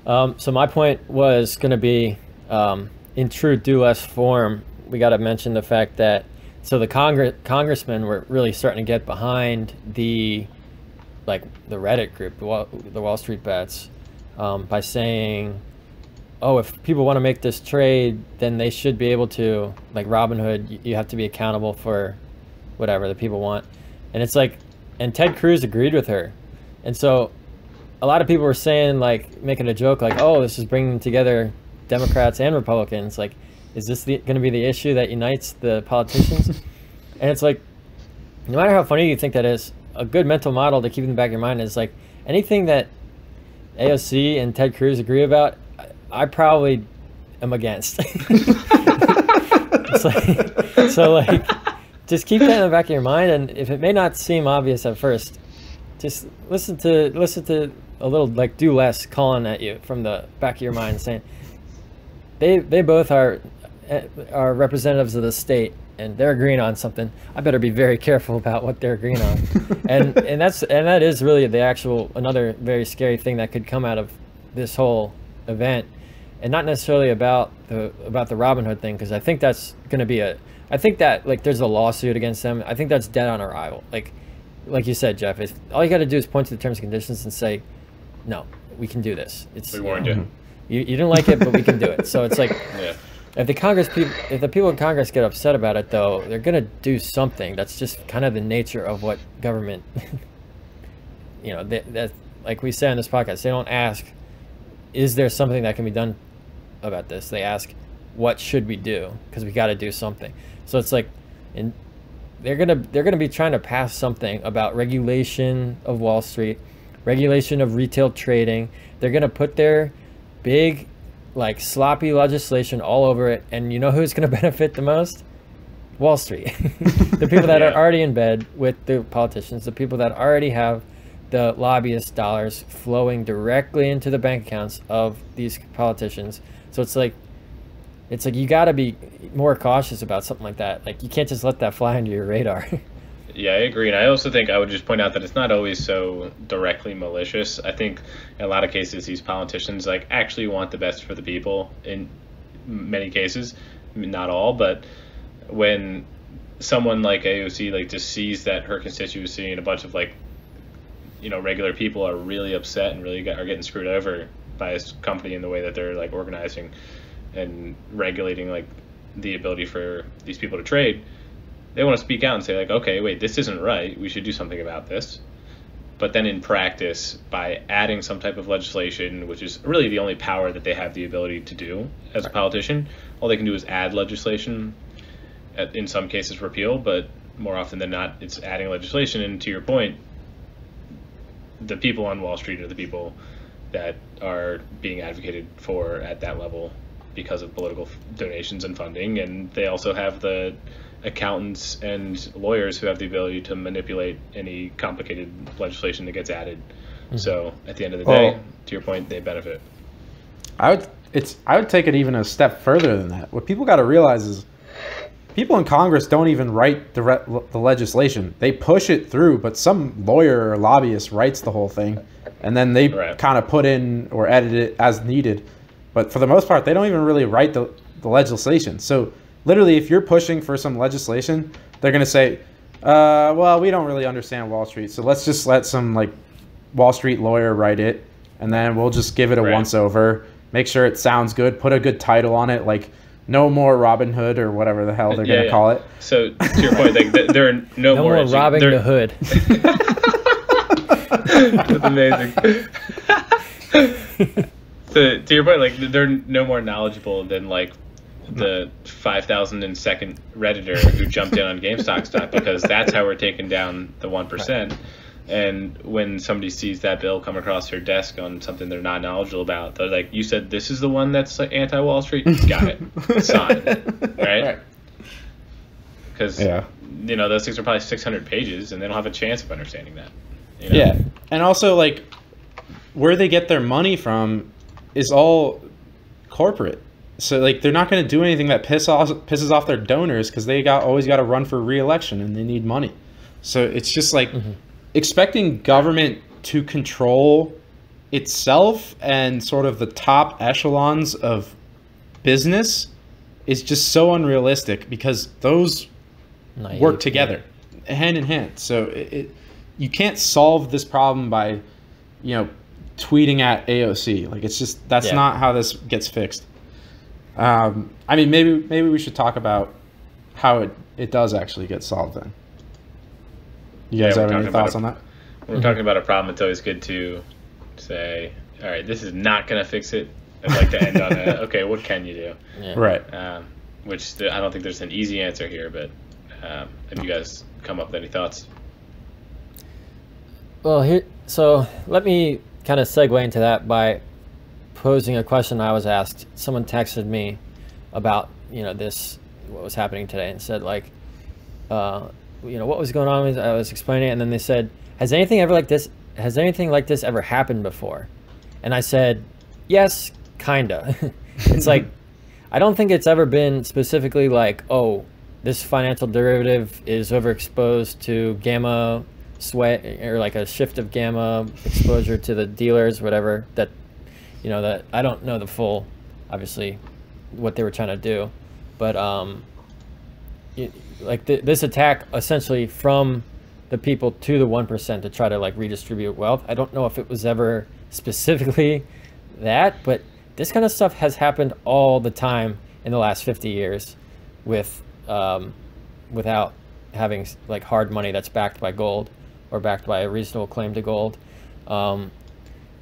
Um, so my point was going to be, um, in true do less form, we got to mention the fact that so the Congress congressmen were really starting to get behind the like the Reddit group, the Wall, the Wall Street bets, um, by saying, "Oh, if people want to make this trade, then they should be able to." Like Robinhood, you have to be accountable for whatever the people want, and it's like, and Ted Cruz agreed with her, and so a lot of people were saying like making a joke like, "Oh, this is bringing together Democrats and Republicans." Like, is this going to be the issue that unites the politicians? and it's like, no matter how funny you think that is, a good mental model to keep in the back of your mind is like anything that AOC and Ted Cruz agree about, I probably am against. like, so like, just keep that in the back of your mind, and if it may not seem obvious at first, just listen to listen to a little like do less calling at you from the back of your mind saying they they both are Uh, are representatives of the state and they're agreeing on something i better be very careful about what they're agreeing on and and that's and that is really the actual another very scary thing that could come out of this whole event and not necessarily about the about the robinhood thing because i think that's going to be a i think that like there's a lawsuit against them i think that's dead on arrival like like you said jeff if all you got to do is point to the terms and conditions and say no, we can do this. It's we warned you. You, you didn't like it, but we can do it. So it's like, Yeah. If the Congress people, if the people in Congress get upset about it, though, they're gonna do something. That's just kind of the nature of what government. you know, they, that like we say on this podcast, they don't ask, "Is there something that can be done about this?" They ask, "What should we do?" Because we got to do something. So it's like, and they're gonna they're gonna be trying to pass something about regulation of Wall Street regulation of retail trading. They're to put their big, like sloppy legislation all over it. And you know who's going to benefit the most? Wall Street. the people that yeah. are already in bed with the politicians, the people that already have the lobbyist dollars flowing directly into the bank accounts of these politicians. So it's like, it's like you got to be more cautious about something like that. Like you can't just let that fly under your radar. Yeah, I agree. And I also think I would just point out that it's not always so directly malicious. I think in a lot of cases, these politicians like actually want the best for the people in many cases, not all, but when someone like AOC like just sees that her constituency and a bunch of like you know regular people are really upset and really are getting screwed over by this company in the way that they're like organizing and regulating like the ability for these people to trade they want to speak out and say like, okay, wait, this isn't right. We should do something about this. But then in practice, by adding some type of legislation, which is really the only power that they have the ability to do as a politician, all they can do is add legislation. At, in some cases, repeal, but more often than not, it's adding legislation. And to your point, the people on Wall Street are the people that are being advocated for at that level because of political donations and funding, and they also have the accountants and lawyers who have the ability to manipulate any complicated legislation that gets added. Mm-hmm. So at the end of the day, well, to your point, they benefit. I would it's I would take it even a step further than that. What people got to realize is people in Congress don't even write the re- the legislation. They push it through, but some lawyer or lobbyist writes the whole thing, and then they right. kind of put in or edit it as needed. But for the most part, they don't even really write the, the legislation. So literally, if you're pushing for some legislation, they're going to say, uh, well, we don't really understand Wall Street, so let's just let some like Wall Street lawyer write it, and then we'll just give it a right. once over, make sure it sounds good, put a good title on it, like no more Robin Hood or whatever the hell they're yeah, gonna yeah. call it. So to your point, like there are no, more. no more, more robbing the hood. That's amazing. to, to your point, like they're no more knowledgeable than like the 5,002nd Redditor who jumped in on GameStop stock because that's how we're taking down the 1%. And when somebody sees that bill come across their desk on something they're not knowledgeable about, they're like, You said this is the one that's like anti Wall Street? Got it. Sign. Right? Because, yeah. you know, those things are probably 600 pages and they don't have a chance of understanding that. You know? Yeah. And also, like, where they get their money from is all corporate so like they're not going to do anything that piss off pisses off their donors because they got always got to run for reelection and they need money. So it's just like mm-hmm. expecting government to control itself and sort of the top echelons of business is just so unrealistic because those Naive, work together hand in hand. So it, it, you can't solve this problem by, you know, tweeting at AOC. Like it's just that's Yeah. not how this gets fixed. Um, I mean, maybe maybe we should talk about how it it does actually get solved. Then, you guys we're have any thoughts it. on that? When we're talking about a problem, it's always good to say, all right, this is not going to fix it. I'd like to end on a, okay, what can you do? Yeah. Right. Um, which th- I don't think there's an easy answer here, but um, if you guys come up with any thoughts. Well, here, so let me kind of segue into that by posing a question I was asked. Someone texted me about, you know, this, what was happening today, and said, like, uh, you know, what was going on? I was explaining it, and then they said, has anything ever like this, has anything like this ever happened before? And I said, yes, kinda. it's like, I don't think it's ever been specifically like, oh, this financial derivative is overexposed to gamma sweat or like a shift of gamma exposure to the dealers, whatever. That, you know, that I don't know the full, obviously, what they were trying to do, but um, like th- this attack essentially from the people to the one percent to try to like redistribute wealth. I don't know if it was ever specifically that, but this kind of stuff has happened all the time in the last 50 years with um, without having like hard money that's backed by gold or backed by a reasonable claim to gold. Um,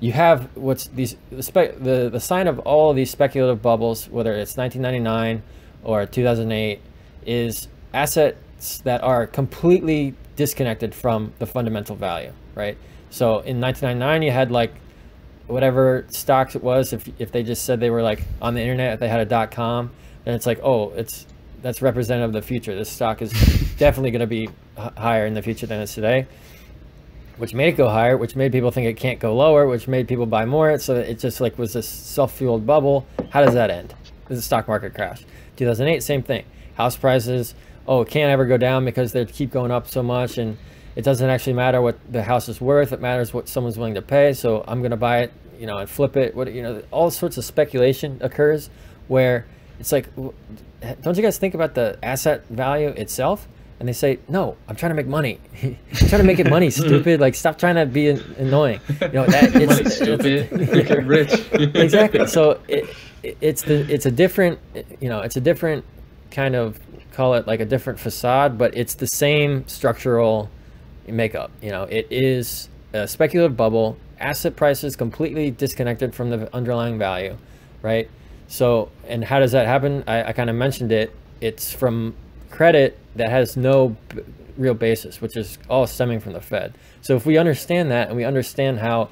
you have what's these the, spe- the the sign of all these speculative bubbles, whether it's 1999 or 2008, is assets that are completely disconnected from the fundamental value, right? So in 1999, you had like whatever stocks it was. If if they just said they were like on the internet, if they had a dot com, then it's like, oh, it's that's representative of the future. This stock is definitely going to be h- higher in the future than it's today which made it go higher, which made people think it can't go lower, which made people buy more. So it just like was this self-fueled bubble. How does that end? Is a stock market crash. 2008, same thing. House prices, oh, it can't ever go down because they keep going up so much, and it doesn't actually matter what the house is worth. It matters what someone's willing to pay. So I'm going to buy it, you know, and flip it. What you know, all sorts of speculation occurs where it's like, don't you guys think about the asset value itself? And they say, no, I'm trying to make money. I'm trying to make it money, mm-hmm. stupid. Like, stop trying to be an- annoying. You know, that it's, Money, stupid. Get rich. exactly. So it, it, it's the it's a different you know it's a different kind of call it like a different facade, but it's the same structural makeup. You know, it is a speculative bubble. Asset prices completely disconnected from the underlying value, right? So, and how does that happen? I, I kind of mentioned it. It's from credit that has no b- real basis, which is all stemming from the Fed. So, if we understand that and we understand how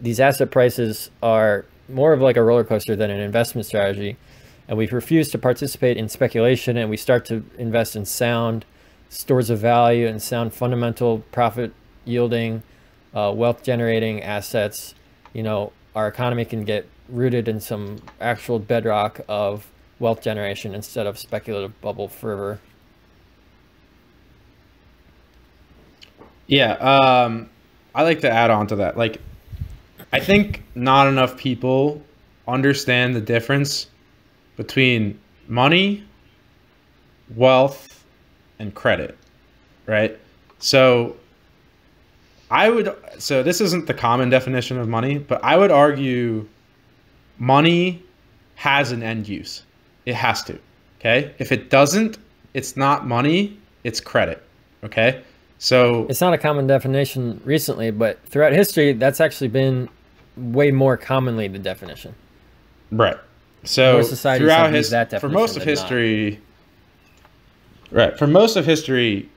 these asset prices are more of like a roller coaster than an investment strategy, and we refuse to participate in speculation and we start to invest in sound stores of value and sound fundamental profit yielding, uh, wealth generating assets, you know, our economy can get rooted in some actual bedrock of wealth generation instead of speculative bubble fervor. Yeah, um, I like to add on to that. Like, I think not enough people understand the difference between money, wealth, and credit, right? So, I would, so this isn't the common definition of money, but I would argue money has an end use. It has to, okay? If it doesn't, it's not money, it's credit, okay? So, It's not a common definition recently, but throughout history, that's actually been way more commonly the definition. Right. So throughout his, that for most of than not. history, right? For most of history,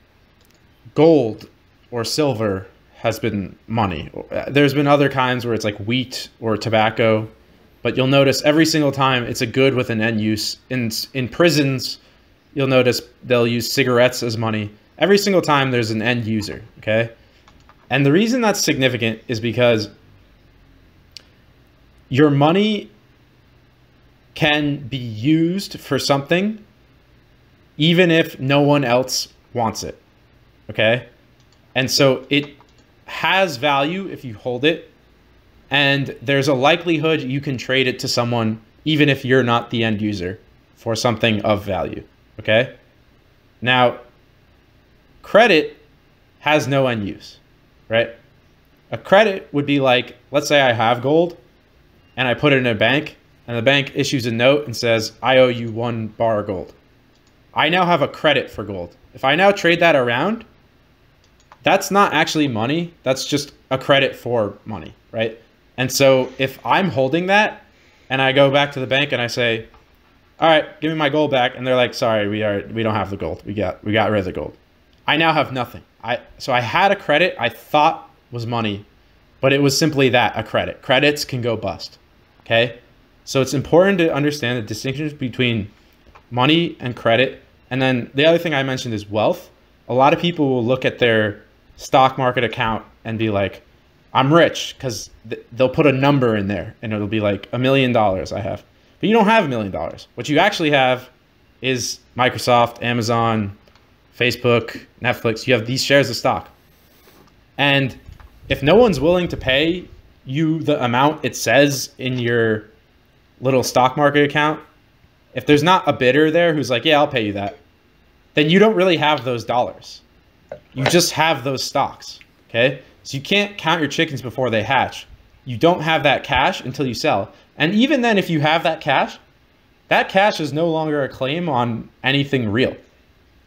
gold or silver has been money. There's been other kinds where it's like wheat or tobacco, but you'll notice every single time it's a good with an end use. In in prisons, you'll notice they'll use cigarettes as money. Every single time there's an end user. Okay, and the reason that's significant is because your money can be used for something even if no one else wants it. Okay? And so it has value if you hold it and there's a likelihood you can trade it to someone even if you're not the end user for something of value. Okay? Now, credit has no end use, right? A credit would be like, let's say I have gold and I put it in a bank, and the bank issues a note and says, I owe you one bar of gold. I now have a credit for gold. If I now trade that around, that's not actually money. That's just a credit for money, right? And so if I'm holding that and I go back to the bank and I say, "All right, give me my gold back," and they're like, "Sorry, we are we don't have the gold. We got we got rid of the gold." I now have nothing. I so I had a credit I thought was money, but it was simply that, a credit. Credits can go bust. Okay? So it's important to understand the distinctions between money and credit. And then the other thing I mentioned is wealth. A lot of people will look at their stock market account and be like, I'm rich because th- they'll put a number in there and it'll be like a million dollars I have. But you don't have a million dollars. What you actually have is Microsoft, Amazon, Facebook, Netflix. You have these shares of stock. And if no one's willing to pay you the amount it says in your little stock market account, if there's not a bidder there who's like, yeah, I'll pay you that, then you don't really have those dollars. You just have those stocks. Okay. So you can't count your chickens before they hatch. You don't have that cash until you sell. And even then, if you have that cash, that cash is no longer a claim on anything real.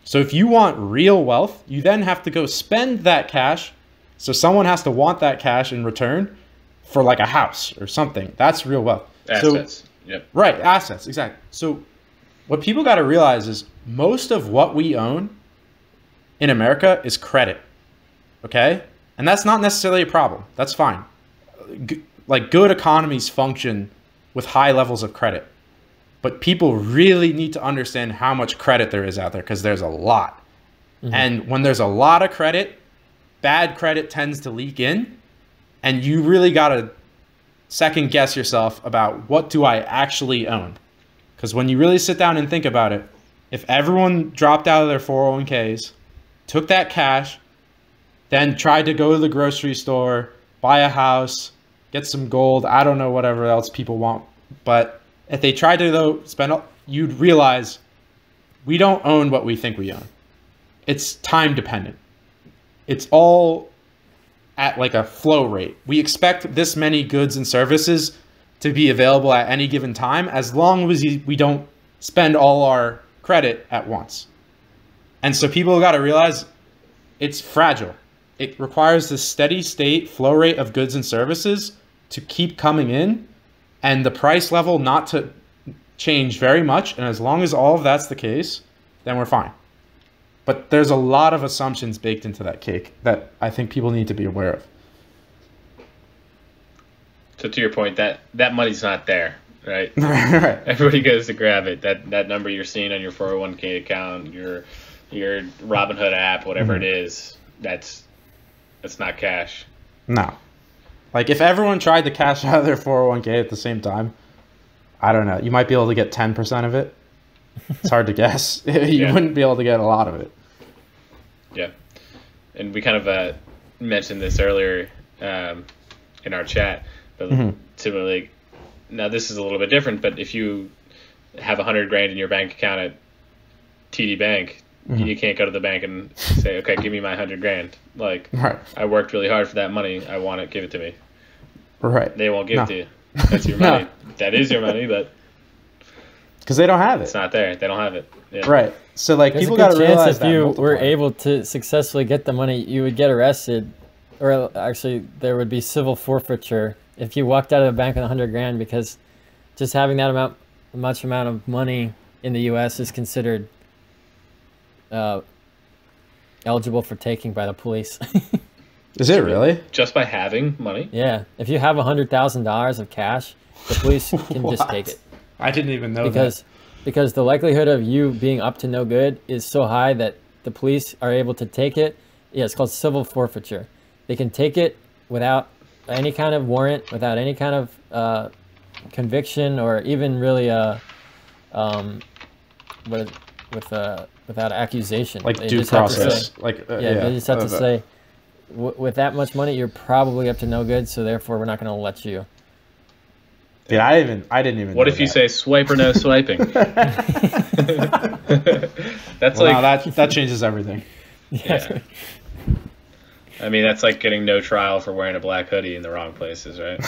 So if you want real wealth, you then have to go spend that cash. So someone has to want that cash in return for like a house or something. That's real wealth. Assets. So, yep. Right, assets, exactly. So what people got to realize is most of what we own in America is credit. Okay? And that's not necessarily a problem. That's fine. G- like good economies function with high levels of credit. But people really need to understand how much credit there is out there because there's a lot. Mm-hmm. And when there's a lot of credit, bad credit tends to leak in. And you really got to second guess yourself about what do I actually own? Because when you really sit down and think about it, if everyone dropped out of their 401ks, took that cash, then tried to go to the grocery store, buy a house, get some gold, I don't know whatever else people want, but if they tried to though spend all, you'd realize we don't own what we think we own. It's time dependent. It's all at like a flow rate. We expect this many goods and services to be available at any given time as long as we don't spend all our credit at once. And so people got to realize it's fragile. It requires this steady state flow rate of goods and services to keep coming in and the price level not to change very much. And as long as all of that's the case, then we're fine. But there's a lot of assumptions baked into that cake that I think people need to be aware of. So to your point, that that money's not there, right? right. Everybody goes to grab it. That that number you're seeing on your 401k account, your your Robinhood app, whatever Mhm. it is, that's that's not cash. No. Like if everyone tried to cash out their 401k at the same time, I don't know. You might be able to get 10% of it. It's hard to guess. you Yeah. wouldn't be able to get a lot of it. Yeah, and we kind of uh, mentioned this earlier um, in our chat, but Mhm. similarly, now this is a little bit different. But if you have a hundred grand in your bank account at TD Bank, Mhm. you can't go to the bank and say, "Okay, give me my hundred grand." Like, Right. I worked really hard for that money. I want it. Give it to me. Right. They won't give No. it to you. That's your No. money. That is your money, but Because they don't have it, it's not there. They don't have it. Yeah. Right. So like There's people got to chance realize if that you were able to successfully get the money, you would get arrested, or actually there would be civil forfeiture if you walked out of the bank with a hundred grand because just having that amount, much amount of money in the U.S. is considered uh, eligible for taking by the police. Is it really? Just by having money. yeah, if you have a hundred thousand dollars of cash, the police can just take it. I didn't even know because because the likelihood of you being up to no good is so high that the police are able to take it. Yeah, it's called civil forfeiture. They can take it without any kind of warrant, without any kind of uh, conviction, or even really a um, with with uh, without accusation. Like They due just have to say- process. Like uh, yeah, they just have to uh, say w- with that much money, you're probably up to no good. So therefore, we're not going to let you. Dude, I even I didn't even. What know if you say swipe or no swiping? that's Well, like now that that changes everything. yeah. I mean, that's like getting no trial for wearing a black hoodie in the wrong places, right?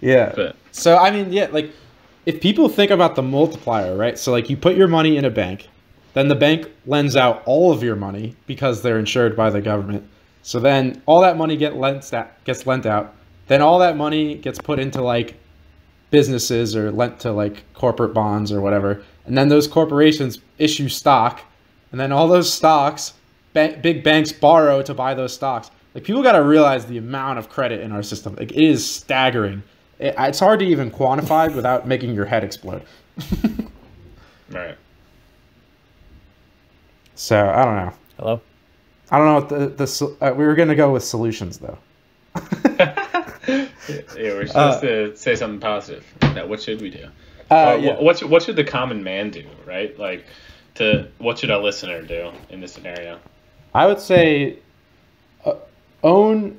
yeah. But So I mean, yeah, like if people think about the multiplier, right? So like you put your money in a bank, then the bank lends out all of your money because they're insured by the government. So then all that money get lent out, gets lent out. Then all that money gets put into like businesses or lent to like corporate bonds or whatever. And then those corporations issue stock, and then all those stocks, ba- big banks borrow to buy those stocks. Like people got to realize the amount of credit in our system. Like it is staggering. It, it's hard to even quantify without making your head explode. right. So I don't know. Hello. I don't know what the the uh, we were gonna go with solutions though. Yeah, we're supposed to say something positive. Now, what should we do? Uh, Uh, yeah. wh- what should, what should the common man do, right? Like, to what should a listener do in this scenario? I would say uh, own.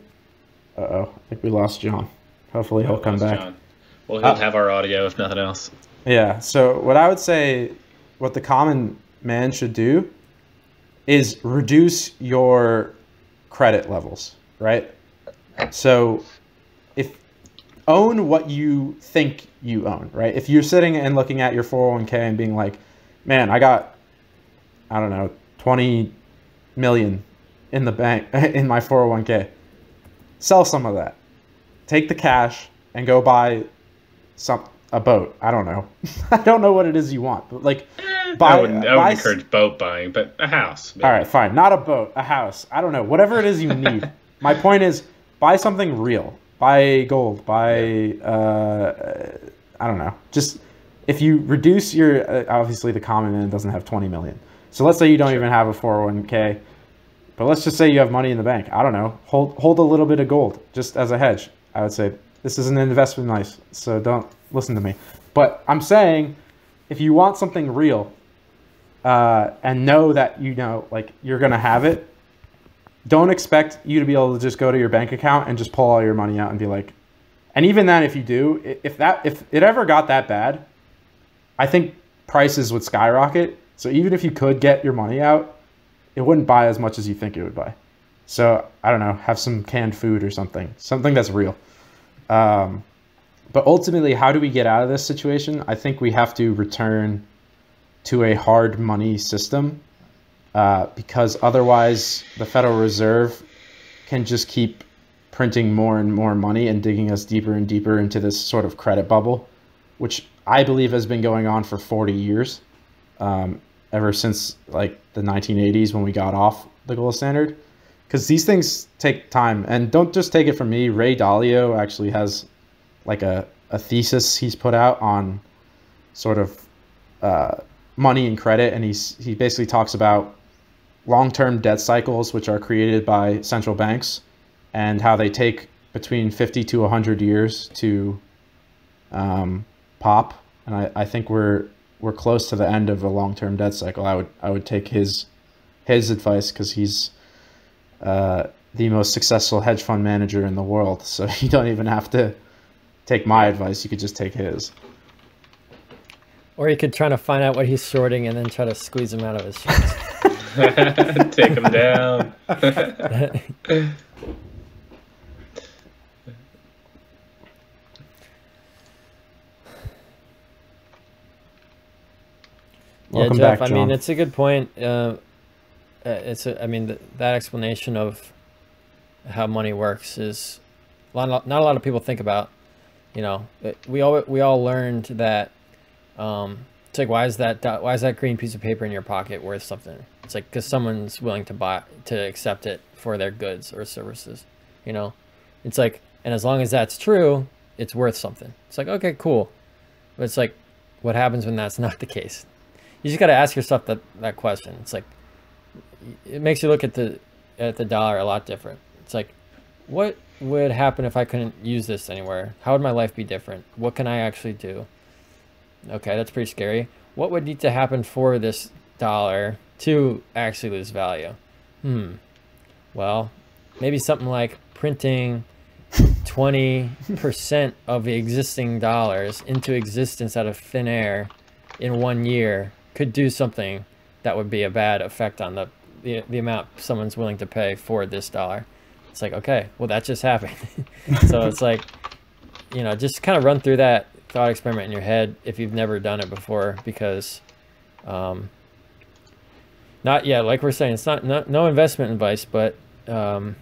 Uh oh, I think we lost John. Hopefully he'll come back. John. Well, he'll Uh, have our audio if nothing else. Yeah. So what I would say, what the common man should do, is reduce your credit levels. Right. So, if own what you think you own. Right. If you're sitting and looking at your 401k and being like, man, I got, I don't know, 20 million in the bank in my 401k. Sell some of that. Take the cash and go buy some a boat. I don't know. I don't know what it is you want, but like buy. I wouldn't, I buy would s- encourage boat buying, but a house. maybe. All right, fine. Not a boat, a house. I don't know. Whatever it is you need. My point is, buy something real. Buy gold. Buy. Uh, I don't know. Just if you reduce your. Uh, obviously, the common man doesn't have twenty million. So let's say you don't even have a four hundred one k. But let's just say you have money in the bank. I don't know. Hold hold a little bit of gold just as a hedge. I would say this is an investment nice. So don't listen to me. But I'm saying if you want something real uh, and know that you know like you're gonna have it, don't expect you to be able to just go to your bank account and just pull all your money out and be like, and even then, if you do, if that if it ever got that bad, I think prices would skyrocket. So even if you could get your money out, it wouldn't buy as much as you think it would buy. So I don't know, have some canned food or something, something that's real. Um, but ultimately, how do we get out of this situation? I think we have to return to a hard money system uh, because otherwise, the Federal Reserve can just keep printing more and more money and digging us deeper and deeper into this sort of credit bubble, which I believe has been going on for 40 years, um, ever since like the 1980s when we got off the gold standard. Because these things take time, and don't just take it from me. Ray Dalio actually has like a, a thesis he's put out on sort of uh, money and credit, and he's he basically talks about long-term debt cycles, which are created by central banks, and how they take between 50 to 100 years to um, pop. And I, I think we're we're close to the end of a long-term debt cycle. I would I would take his his advice because he's uh, the most successful hedge fund manager in the world. So you don't even have to take my advice. You could just take his. Or you could try to find out what he's shorting and then try to squeeze him out of his shorts. Take him down. Welcome yeah, Jeff. back, I mean, John. it's a good point. Uh, it's a, I mean, th- that explanation of how money works is a lot, not a lot of people think about. You know, we all we all learned that. Um, it's like why is that why is that green piece of paper in your pocket worth something? It's like because someone's willing to buy to accept it for their goods or services. You know, it's like and as long as that's true, it's worth something. It's like okay, cool, but it's like what happens when that's not the case? you just got to ask yourself that that question. It's like it makes you look at the at the dollar a lot different. It's like what would happen if I couldn't use this anywhere? How would my life be different? What can I actually do? Okay, that's pretty scary. What would need to happen for this dollar to actually lose value? Hmm. Well, maybe something like printing 20% of the existing dollars into existence out of thin air in one year could do something that would be a bad effect on the, the, the amount someone's willing to pay for this dollar. It's like, okay, well, that just happened. so it's like, you know, just kind of run through that thought experiment in your head if you've never done it before, because, um, not yet, like we're saying, it's not, not no investment advice, but um,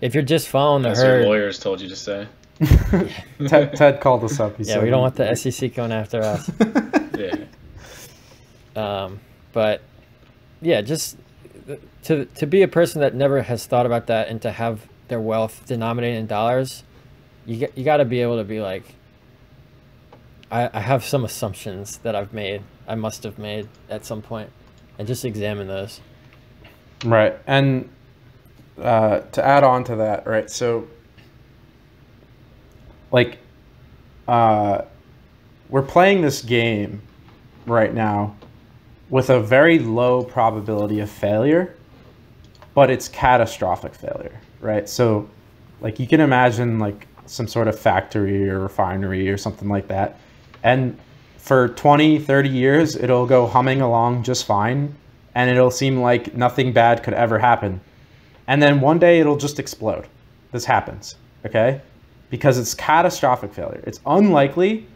if you're just following the As herd, your lawyers told you to say. Ted, Ted called us up. He yeah, said, we don't want the SEC going after us. Yeah. Um, but yeah, just to to be a person that never has thought about that and to have their wealth denominated in dollars, you get, you got to be able to be like, I, I have some assumptions that I've made, I must have made at some point, and just examine those. Right. And uh, to add on to that, right? So, like, uh, we're playing this game right now with a very low probability of failure, but it's catastrophic failure, right? So, like, you can imagine, like, some sort of factory or refinery or something like that. And for 20, 30 years, it'll go humming along just fine and it'll seem like nothing bad could ever happen. And then one day it'll just explode. This happens, okay? Because it's catastrophic failure. It's unlikely,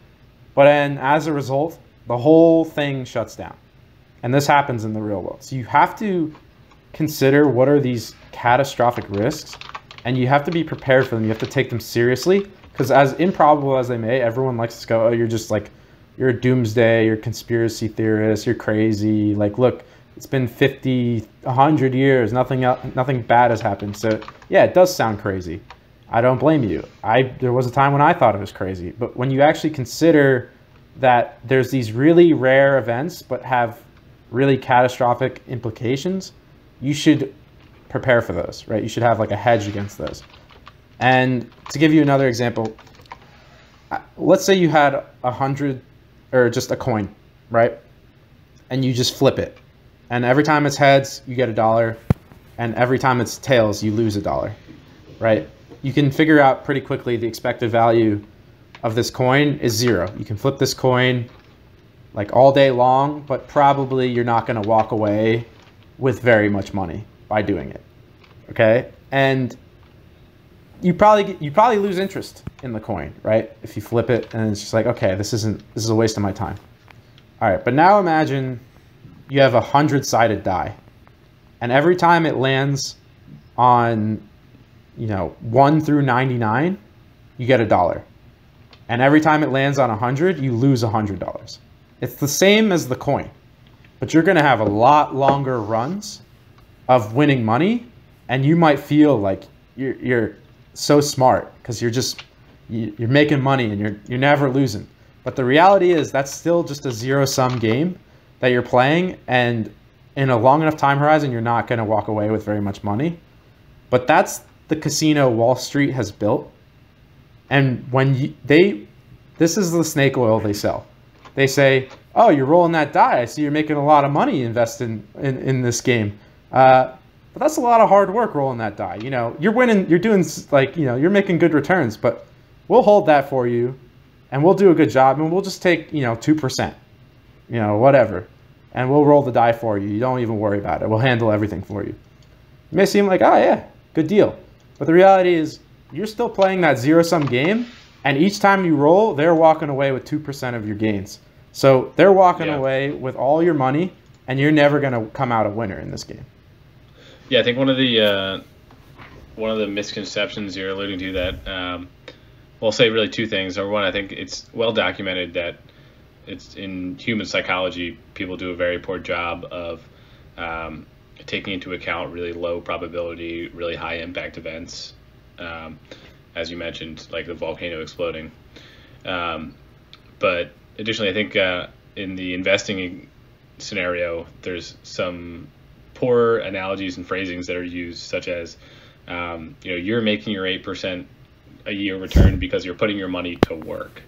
but then as a result, the whole thing shuts down. And this happens in the real world. So you have to consider what are these catastrophic risks and you have to be prepared for them. You have to take them seriously because as improbable as they may, everyone likes to go, "Oh, you're just like you're a doomsday, you're a conspiracy theorist, you're crazy." Like, look, it's been 50, 100 years, nothing nothing bad has happened. So, yeah, it does sound crazy. I don't blame you. I there was a time when I thought it was crazy, but when you actually consider that there's these really rare events but have really catastrophic implications, you should prepare for those, right? You should have like a hedge against those. And to give you another example, uh, let's say you had a hundred or just a coin, right? And you just flip it. And every time it's heads, you get a dollar. And every time it's tails, you lose a dollar, right? You can figure out pretty quickly the expected value of this coin is zero. You can flip this coin like all day long, but probably you're not going to walk away with very much money by doing it. Okay? And you probably you probably lose interest in the coin, right? If you flip it and it's just like, okay, this isn't this is a waste of my time. All right, but now imagine you have a hundred sided die, and every time it lands on, you know, one through ninety nine, you get a dollar, and every time it lands on a hundred, you lose a hundred dollars. It's the same as the coin, but you're gonna have a lot longer runs of winning money, and you might feel like you're you're so smart because you're just you, you're making money and you're you're never losing. But the reality is that's still just a zero sum game that you're playing, and in a long enough time horizon, you're not going to walk away with very much money. But that's the casino Wall Street has built, and when you, they, this is the snake oil they sell. They say, "Oh, you're rolling that die. I see you're making a lot of money investing in, in this game." Uh, but that's a lot of hard work rolling that die. You know, you're winning, you're doing like, you know, you're making good returns, but we'll hold that for you and we'll do a good job and we'll just take, you know, 2%, you know, whatever. And we'll roll the die for you. You don't even worry about it. We'll handle everything for you. It may seem like, oh, yeah, good deal. But the reality is, you're still playing that zero sum game. And each time you roll, they're walking away with 2% of your gains. So they're walking Yeah. away with all your money, and you're never going to come out a winner in this game. Yeah, I think one of the uh, one of the misconceptions you're alluding to that um, well, I'll say really two things. Number one, I think it's well documented that it's in human psychology. People do a very poor job of um, taking into account really low probability, really high impact events. Um, as you mentioned, like the volcano exploding. Um, but additionally, I think uh, in the investing scenario, there's some poor analogies and phrasings that are used, such as, um, you know, you're making your eight percent a year return because you're putting your money to work.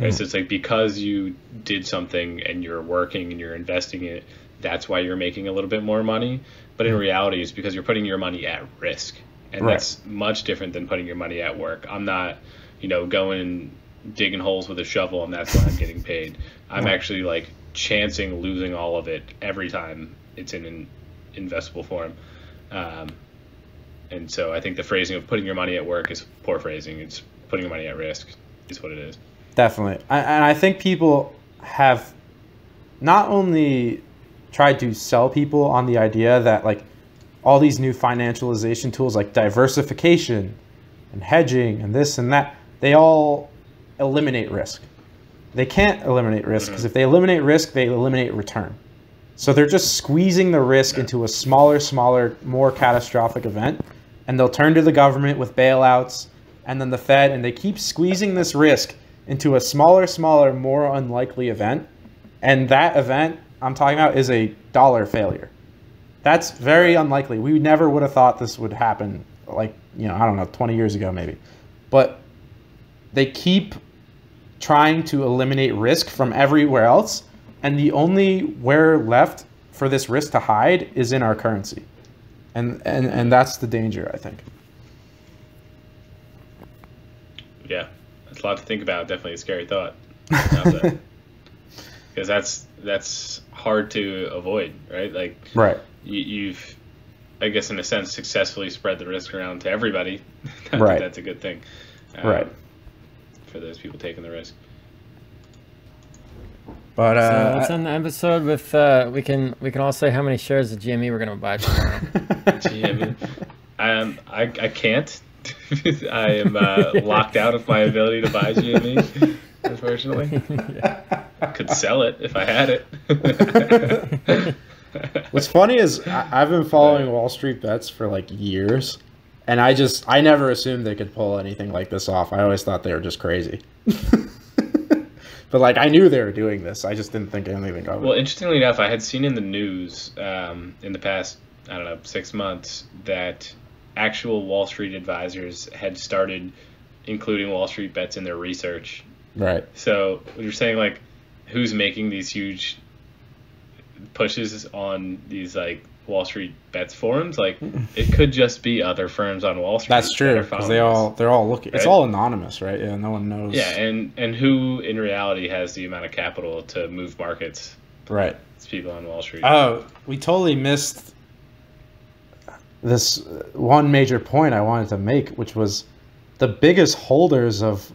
Right? So it's like because you did something and you're working and you're investing it, that's why you're making a little bit more money. But in reality, it's because you're putting your money at risk, and Right. that's much different than putting your money at work. I'm not, you know, going digging holes with a shovel, and that's why I'm getting paid. I'm actually like chancing losing all of it every time it's in an investable form. Um, and so I think the phrasing of putting your money at work is poor phrasing. It's putting your money at risk is what it is. Definitely. I- And I think people have not only tried to sell people on the idea that like all these new financialization tools like diversification and hedging and this and that, they all eliminate risk. They can't eliminate risk mm-hmm. because if they eliminate risk, they eliminate return. So they're just squeezing the risk into a smaller, smaller, more catastrophic event, and they'll turn to the government with bailouts, and then the Fed, and they keep squeezing this risk into a smaller, smaller, more unlikely event, and that event I'm talking about is a dollar failure. That's very unlikely. We never would have thought this would happen, like you know, I don't know, 20 years ago maybe, but they keep trying to eliminate risk from everywhere else and the only where left for this risk to hide is in our currency and and and that's the danger i think Yeah, that's a lot to think about. Definitely a scary thought. Because that's that's hard to avoid, right? Like right you, you've, I guess, in a sense, successfully spread the risk around to everybody. Right. that's a good thing. Um, right For those people taking the risk. but So uh let's end the episode with uh, we can we can all say how many shares of GME we're gonna buy tomorrow. Gee, I um, I, I can't. I am uh, locked out of my ability to buy GME, unfortunately. yeah Could sell it if I had it. what's funny is i've been following wall street bets for like years and i just i never assumed they could pull anything like this off. I always thought they were just crazy. But like i knew they were doing this. I just didn't think anything of it. Well, interestingly enough, I had seen in the news um, in the past, I don't know, six months that actual Wall Street advisors had started including Wall Street bets in their research. right. So you're saying like, who's making these huge pushes on these like Wall Street bets forums? Like, it could just be other firms on Wall Street. that's true because they all they're all looking it's all anonymous right yeah no one knows Yeah, and and who in reality has the amount of capital to move markets? right It's people on Wall Street. Oh, we totally missed this uh, one major point I wanted to make, which was the biggest holders of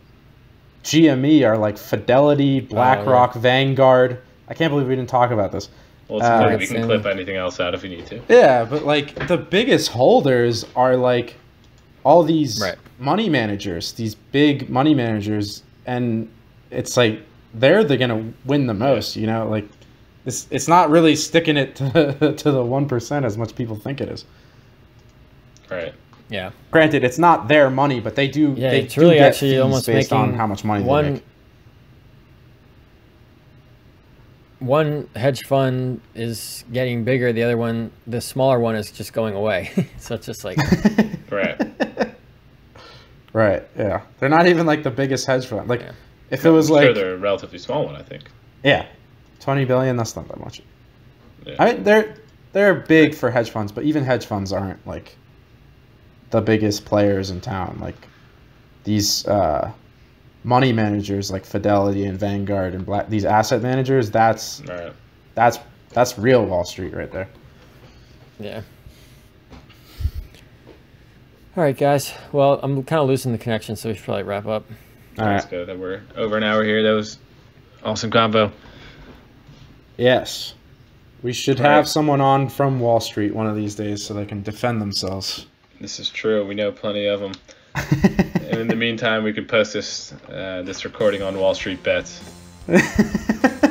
GME are like Fidelity, BlackRock, Vanguard. I can't believe we didn't talk about this. Well, it's Uh, okay. we can clip anything else out if we need to. Yeah, but like the biggest holders are like all these Right. money managers, these big money managers, and it's like they're they're gonna win the most. You know, like it's it's not really sticking it to, to the one percent as much people think it is. Right. yeah, Granted, it's not their money, but they do. yeah. they It's do really get actually almost based making on how much money they one make. One hedge fund is getting bigger. The other one, the smaller one, is just going away. so it's just like Right. Right. Yeah. They're not even like the biggest hedge fund. Like, Yeah. if it was I'm sure like, they're a relatively small one, I think. yeah, twenty billion. That's not that much. Yeah. I mean, they're they're big for hedge funds, but even hedge funds aren't like the biggest players in town. Like these uh, money managers, like Fidelity and Vanguard and Black, these asset managers. That's Right. that's that's real Wall Street right there. yeah. All right, guys. Well, I'm kind of losing the connection, so we should probably wrap up. All Let's right. go. That we're over an hour here. That was awesome combo. Yes. We should Right. have someone on from Wall Street one of these days so they can defend themselves. This is true. We know plenty of them. And in the meantime, we could post this uh, this recording on Wall Street Bets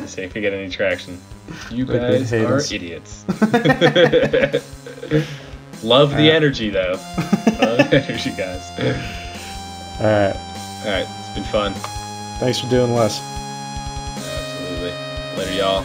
see if we get any traction. You They- they guys are us. idiots. Love the Uh, energy, though. Love the energy, guys. All right. All right, it's been fun. Thanks for doing less. Absolutely. Later, y'all.